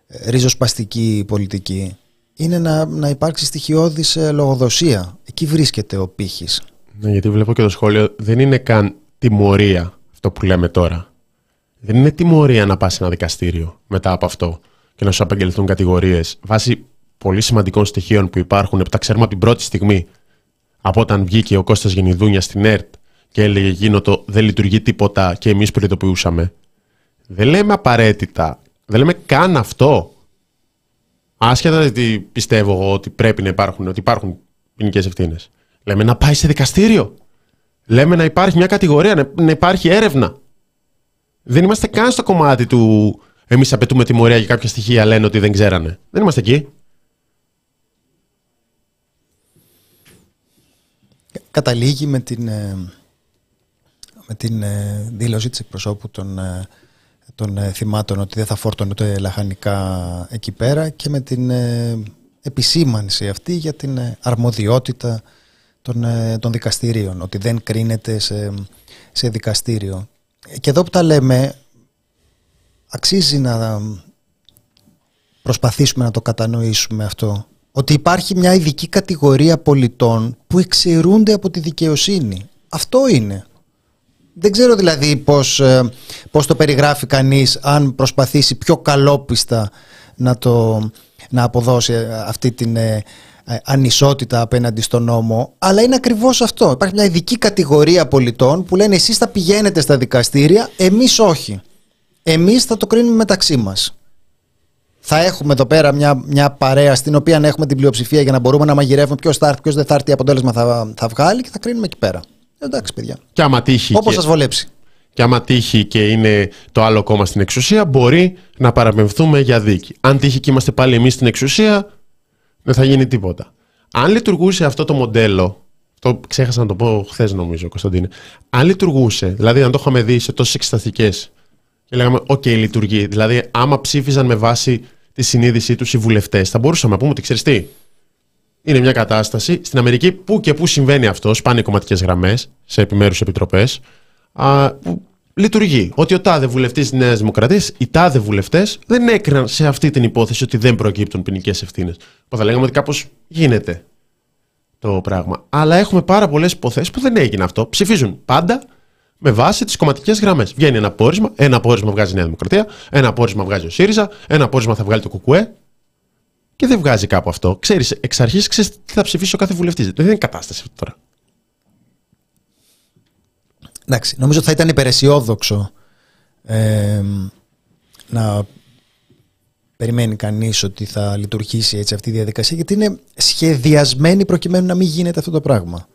ε, ριζοσπαστική πολιτική. Είναι να, να υπάρξει στοιχειώδης ε, λογοδοσία. Εκεί βρίσκεται ο πύχης. Ναι, γιατί βλέπω και το σχόλιο, δεν είναι καν τιμωρία αυτό που λέμε τώρα. Δεν είναι τιμωρία να πας σε ένα δικαστήριο μετά από αυτό και να σου απαγγελθούν κατηγορίες βάσει πολύ σημαντικών στοιχείων που υπάρχουν που τα ξέρουμε από την πρώτη στιγμή από όταν βγήκε ο Κώστας Γενιδούνιας στην ΕΡΤ και έλεγε γίνω το δεν λειτουργεί τίποτα και εμείς προειδοποιούσαμε. Δεν λέμε απαραίτητα, δεν λέμε καν αυτό. Άσχετα ότι πιστεύω ότι πρέπει να υπάρχουν, ότι υπάρχουν ποινικές ευθύνες. Λέμε να πάει σε δικαστήριο. Λέμε να υπάρχει μια κατηγορία, να υπάρχει έρευνα. Δεν είμαστε καν στο κομμάτι του εμείς απαιτούμε τιμωρία για κάποια στοιχεία, λένε ότι δεν ξέρανε. Δεν είμαστε εκεί. Καταλήγει με την, ε, με την ε, δήλωση της εκπροσώπου των, ε, των θυμάτων ότι δεν θα φόρτωνε ούτε λαχανικά εκεί πέρα και με την επισήμανση αυτή για την αρμοδιότητα των, ε, των δικαστηρίων, ότι δεν κρίνεται σε, σε δικαστήριο. Και εδώ που τα λέμε, αξίζει να προσπαθήσουμε να το κατανοήσουμε αυτό. Ότι υπάρχει μια ειδική κατηγορία πολιτών που εξαιρούνται από τη δικαιοσύνη. Αυτό είναι. Δεν ξέρω δηλαδή πώς, ε, πώς το περιγράφει κανείς αν προσπαθήσει πιο καλόπιστα να, το, να αποδώσει αυτή την ε, ε, ανισότητα απέναντι στον νόμο, αλλά είναι ακριβώς αυτό. Υπάρχει μια ειδική κατηγορία πολιτών που λένε εσείς θα πηγαίνετε στα δικαστήρια, εμείς όχι. Εμείς θα το κρίνουμε μεταξύ μας. Θα έχουμε εδώ πέρα μια, μια παρέα στην οποία έχουμε την πλειοψηφία για να μπορούμε να μαγειρεύουμε ποιος θα έρθει, ποιος δεν θα έρθει, αποτέλεσμα θα, θα βγάλει και θα κρίνουμε εκεί πέρα. Εντάξει, παιδιά. Και άμα τύχει. Όπως και... σας βολέψει. Και άμα τύχει και είναι το άλλο κόμμα στην εξουσία, μπορεί να παραπεμφθούμε για δίκη. Αν τύχει και είμαστε πάλι εμείς στην εξουσία, δεν θα γίνει τίποτα. Αν λειτουργούσε αυτό το μοντέλο, το ξέχασα να το πω χθες νομίζω, Κωνσταντίνε. Αν λειτουργούσε, δηλαδή αν το είχαμε δει σε τόσες εξεταστικέ και λέγαμε, OK, λειτουργεί. Δηλαδή, άμα ψήφιζαν με βάση τη συνείδησή τους οι βουλευτές, θα μπορούσαμε να πούμε ότι ξέρεις τι. Είναι μια κατάσταση στην Αμερική που και που συμβαίνει αυτός, σπάνε κομματικές γραμμές σε επιμέρους επιτροπές, λειτουργεί. Ότι ο τάδε βουλευτής της Νέας Δημοκρατίας, οι τάδε βουλευτές δεν έκριναν σε αυτή την υπόθεση ότι δεν προκύπτουν ποινικές ευθύνες. Που θα λέγαμε ότι κάπως γίνεται το πράγμα. Αλλά έχουμε πάρα πολλές υποθέσεις που δεν έγινε αυτό. Ψηφίζουν πάντα με βάση τις κομματικές γραμμές. Βγαίνει ένα πόρισμα, ένα πόρισμα βγάζει η Νέα Δημοκρατία, ένα πόρισμα βγάζει ο ΣΥΡΙΖΑ, ένα πόρισμα θα βγάλει το ΚΚΕ. Και δεν βγάζει κάπου αυτό. Ξέρεις, εξ αρχής ξέρεις τι θα ψηφίσει ο κάθε βουλευτής. Δεν είναι κατάσταση αυτό τώρα. Εντάξει, νομίζω ότι θα ήταν υπεραισιόδοξο ε, να περιμένει κανείς ότι θα λειτουργήσει έτσι αυτή η διαδικασία γιατί είναι σχεδιασμένη προκειμένου να μην γίνεται αυτό το πράγμα.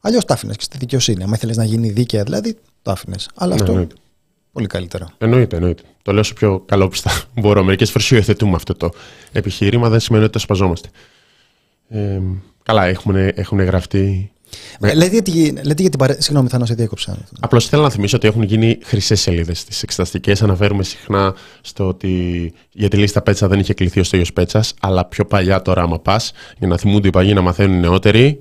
Αλλιώς τα άφηνες και στη δικαιοσύνη. Αν ήθελες να γίνει δίκαια, δηλαδή, το άφηνες. Αλλά ναι, αυτό εννοείται. Πολύ καλύτερα. Εννοείται, εννοείται. Το λέω όσο πιο καλόπιστα [laughs] μπορώ. Μερικές φορές υιοθετούμε αυτό το επιχείρημα, δεν σημαίνει ότι το σπαζόμαστε. Ε, καλά, έχουν, έχουν γραφτεί ναι. Λέτε, για, λέτε για την παρέ... Συγγνώμη, θα να σε διέκοψα. Απλώς θέλω να θυμίσω ότι έχουν γίνει χρυσές σελίδες στις εξεταστικές. Αναφέρουμε συχνά στο ότι για τη λίστα Πέτσα δεν είχε κληθεί ο Στέλιος Πέτσας, αλλά πιο παλιά τώρα, άμα πας, για να θυμούνται οι παγιοί να μαθαίνουν οι νεότεροι,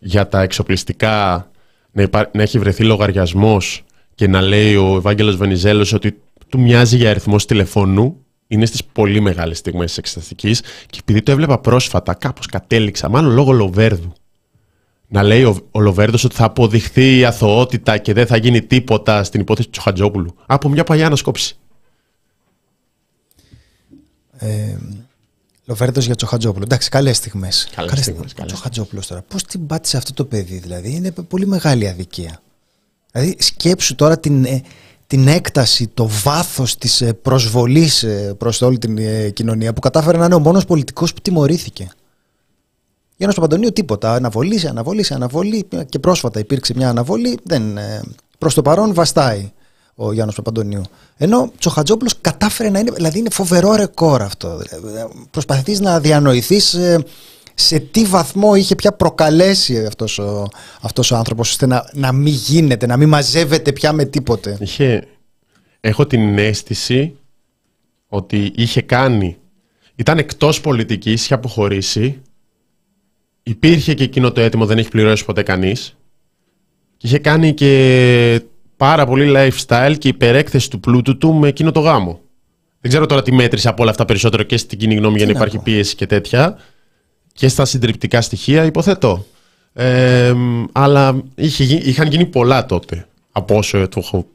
για τα εξοπλιστικά να, υπά... να έχει βρεθεί λογαριασμός και να λέει ο Ευάγγελος Βενιζέλος ότι του μοιάζει για αριθμό τηλεφώνου. Είναι στις πολύ μεγάλες στιγμές της εξεταστικής και επειδή το έβλεπα πρόσφατα, κάπως κατέληξα, μάλλον λόγω Λοβέρδου να λέει ο, ο Λοβέρδος ότι θα αποδειχθεί η αθωότητα και δεν θα γίνει τίποτα στην υπόθεση του Χατζόπουλου. Από μια παλιά ανασκόψη. Ε, Λοβέρδος για Τσοχατζόπουλο. Εντάξει, καλές στιγμές. Καλές στιγμές. Τσοχατζόπουλο τώρα. Πώς την πάτησε αυτό το παιδί, δηλαδή; Είναι πολύ μεγάλη αδικία. Δηλαδή, σκέψου τώρα την, ε, την έκταση, το βάθος της ε, προσβολής ε, προς όλη την κοινωνία που κατάφερε να είναι ο μόνος πολιτικός που τιμωρήθηκε. Γιάννη Παπαντονίου τίποτα. Αναβολή, αναβολή, αναβολή. Και πρόσφατα υπήρξε μια αναβολή. Δεν, ε, προς το παρόν βαστάει ο Γιάννη Παπαντονίου. Ενώ Τσοχατζόπουλος κατάφερε να είναι. Δηλαδή είναι φοβερό ρεκόρ αυτό. Δηλαδή, Προσπαθείς να διανοηθείς ε, σε τι βαθμό είχε πια προκαλέσει αυτός ο, αυτός ο άνθρωπος ώστε να, να μην γίνεται, να μην μαζεύεται πια με τίποτε; Είχε, έχω την αίσθηση ότι είχε κάνει, ήταν εκτός πολιτικής, είχε αποχωρήσει, υπήρχε και εκείνο το έτοιμο, δεν έχει πληρώσει ποτέ κανείς και είχε κάνει και πάρα πολύ lifestyle και υπερέκθεση του πλούτου του με εκείνο το γάμο. Δεν ξέρω τώρα τι μέτρησε από όλα αυτά περισσότερο και στην κοινή γνώμη για να υπάρχει πίεση και τέτοια και στα συντριπτικά στοιχεία, υποθέτω. Ε, αλλά είχε, είχαν γίνει πολλά τότε από όσο το έχω.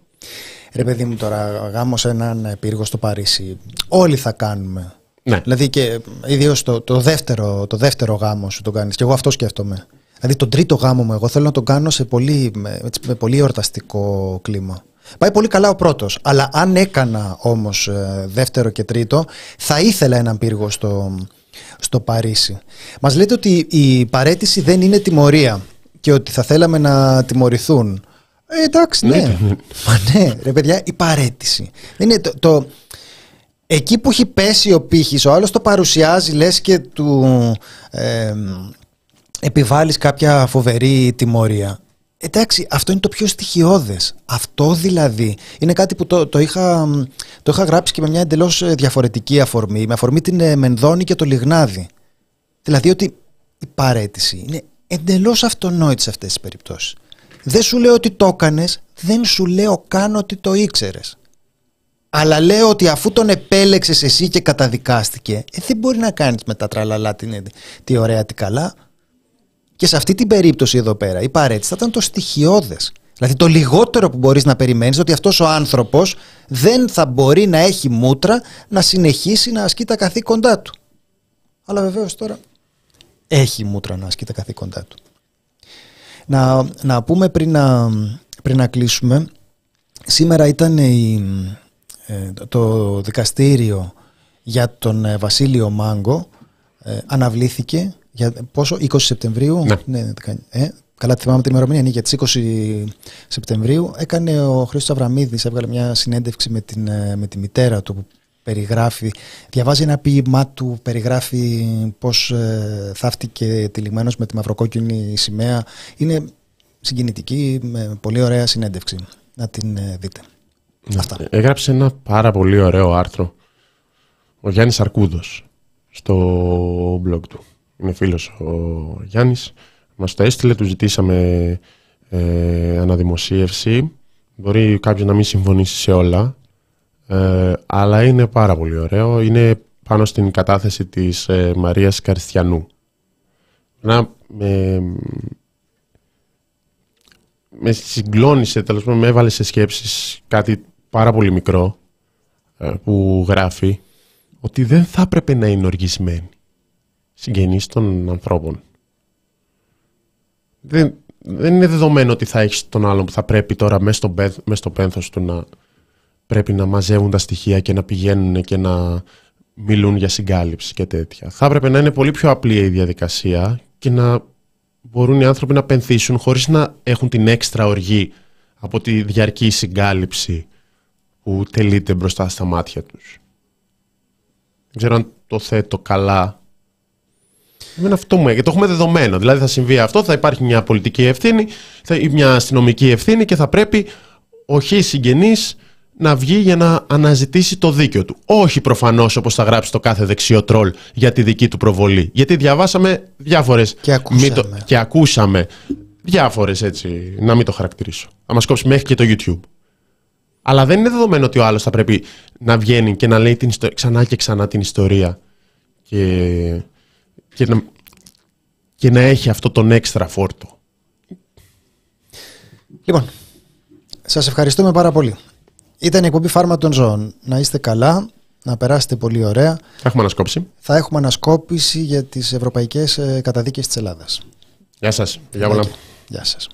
Ρε παιδί μου τώρα, γάμο σε έναν πύργο στο Παρίσι. Όλοι θα κάνουμε. Ναι. Δηλαδή και ιδίως το, το, δεύτερο, το δεύτερο γάμο σου το κάνεις. Και εγώ αυτό σκέφτομαι. Δηλαδή τον τρίτο γάμο μου εγώ θέλω να τον κάνω σε πολύ, με, με πολύ εορταστικό κλίμα. Πάει πολύ καλά ο πρώτος. Αλλά αν έκανα όμως ε, δεύτερο και τρίτο, θα ήθελα έναν πύργο στο, στο Παρίσι. Μας λέτε ότι η παρέτηση δεν είναι τιμωρία και ότι θα θέλαμε να τιμωρηθούν. Ε, εντάξει, ναι. ναι. Μα ναι, ρε παιδιά, η παρέτηση. Είναι το, το, εκεί που έχει πέσει ο πύχης, ο άλλος το παρουσιάζει, λες και του ε, επιβάλλεις κάποια φοβερή τιμωρία. Εντάξει, αυτό είναι το πιο στοιχειώδες. Αυτό δηλαδή είναι κάτι που το, το, είχα, το είχα γράψει και με μια εντελώς ε, διαφορετική αφορμή, με αφορμή την ε, Μενδώνη και το Λιγνάδι. Δηλαδή ότι η παρέτηση είναι εντελώς αυτονόητη σε αυτές τις περιπτώσεις. Δεν σου λέω ότι το έκανες, δεν σου λέω καν ότι το ήξερες. Αλλά λέω ότι αφού τον επέλεξες εσύ και καταδικάστηκε, ε, δεν μπορεί να κάνεις με τα τραλαλά την, τι ωραία, τι καλά. Και σε αυτή την περίπτωση εδώ πέρα η παρέτηση θα ήταν το στοιχειώδες. Δηλαδή το λιγότερο που μπορείς να περιμένεις ότι αυτός ο άνθρωπος δεν θα μπορεί να έχει μούτρα να συνεχίσει να ασκεί τα καθήκοντά του. Αλλά βεβαίως τώρα έχει μούτρα να ασκεί τα καθήκοντά του. Να, να πούμε πριν να, πριν να κλείσουμε, σήμερα ήταν η, ε, το δικαστήριο για τον ε, Βασίλειο Μάγκο, ε, αναβλήθηκε για πόσο, 20 Σεπτεμβρίου; Ναι. ναι ε, καλά, θυμάμαι την ημερομηνία. για τις 20 Σεπτεμβρίου έκανε ο Χρήστος Αβραμίδης, έβγαλε μια συνέντευξη με, την, ε, με τη μητέρα του που περιγράφει, διαβάζει ένα ποίημά του, περιγράφει πώς ε, θαύτηκε τυλιγμένος με τη μαυροκόκκινη σημαία. Είναι συγκινητική, με πολύ ωραία συνέντευξη. Να την ε, δείτε. Ναι. Αυτά. Έγραψε ένα πάρα πολύ ωραίο άρθρο ο Γιάννης Αρκούδος στο blog του είναι φίλος ο Γιάννης, μας το έστειλε, του ζητήσαμε ε, αναδημοσίευση. Μπορεί κάποιος να μην συμφωνήσει σε όλα, ε, αλλά είναι πάρα πολύ ωραίο. Είναι πάνω στην κατάθεση της ε, Μαρίας Καριστιανού. Να, με, με συγκλώνησε, τέλος πάντων, με έβαλε σε σκέψεις κάτι πάρα πολύ μικρό ε, που γράφει ότι δεν θα έπρεπε να είναι οργισμένη συγγενείς των ανθρώπων. Δεν, δεν είναι δεδομένο ότι θα έχεις τον άλλον που θα πρέπει τώρα μέσα στο, μέσα στο πένθος του να πρέπει να μαζεύουν τα στοιχεία και να πηγαίνουν και να μιλούν για συγκάλυψη και τέτοια. Θα έπρεπε να είναι πολύ πιο απλή η διαδικασία και να μπορούν οι άνθρωποι να πενθήσουν χωρίς να έχουν την έξτρα οργή από τη διαρκή συγκάλυψη που τελείται μπροστά στα μάτια τους. Δεν ξέρω αν το θέτω καλά είναι αυτό μου γιατί το έχουμε δεδομένο. Δηλαδή θα συμβεί αυτό, θα υπάρχει μια πολιτική ευθύνη, θα, μια αστυνομική ευθύνη και θα πρέπει ο χι συγγενής να βγει για να αναζητήσει το δίκιο του. Όχι προφανώς όπως θα γράψει το κάθε δεξιό τρόλ για τη δική του προβολή. Γιατί διαβάσαμε διάφορε. Και ακούσαμε. και ακούσαμε διάφορες έτσι. Να μην το χαρακτηρίσω. Θα μα κόψει μέχρι και το YouTube. Αλλά δεν είναι δεδομένο ότι ο άλλος θα πρέπει να βγαίνει και να λέει την ξανά και ξανά την ιστορία. Και και να, και να έχει αυτό τον έξτρα φόρτο. Λοιπόν, σας ευχαριστούμε πάρα πολύ. Ήταν η εκπομπή Φάρμα των Ζώων. Να είστε καλά, να περάσετε πολύ ωραία. Θα έχουμε ανασκόπηση. Θα έχουμε ανασκόπηση για τις ευρωπαϊκές ε, καταδίκες της Ελλάδας. Γεια σας. Γεια πολλά. Γεια σας.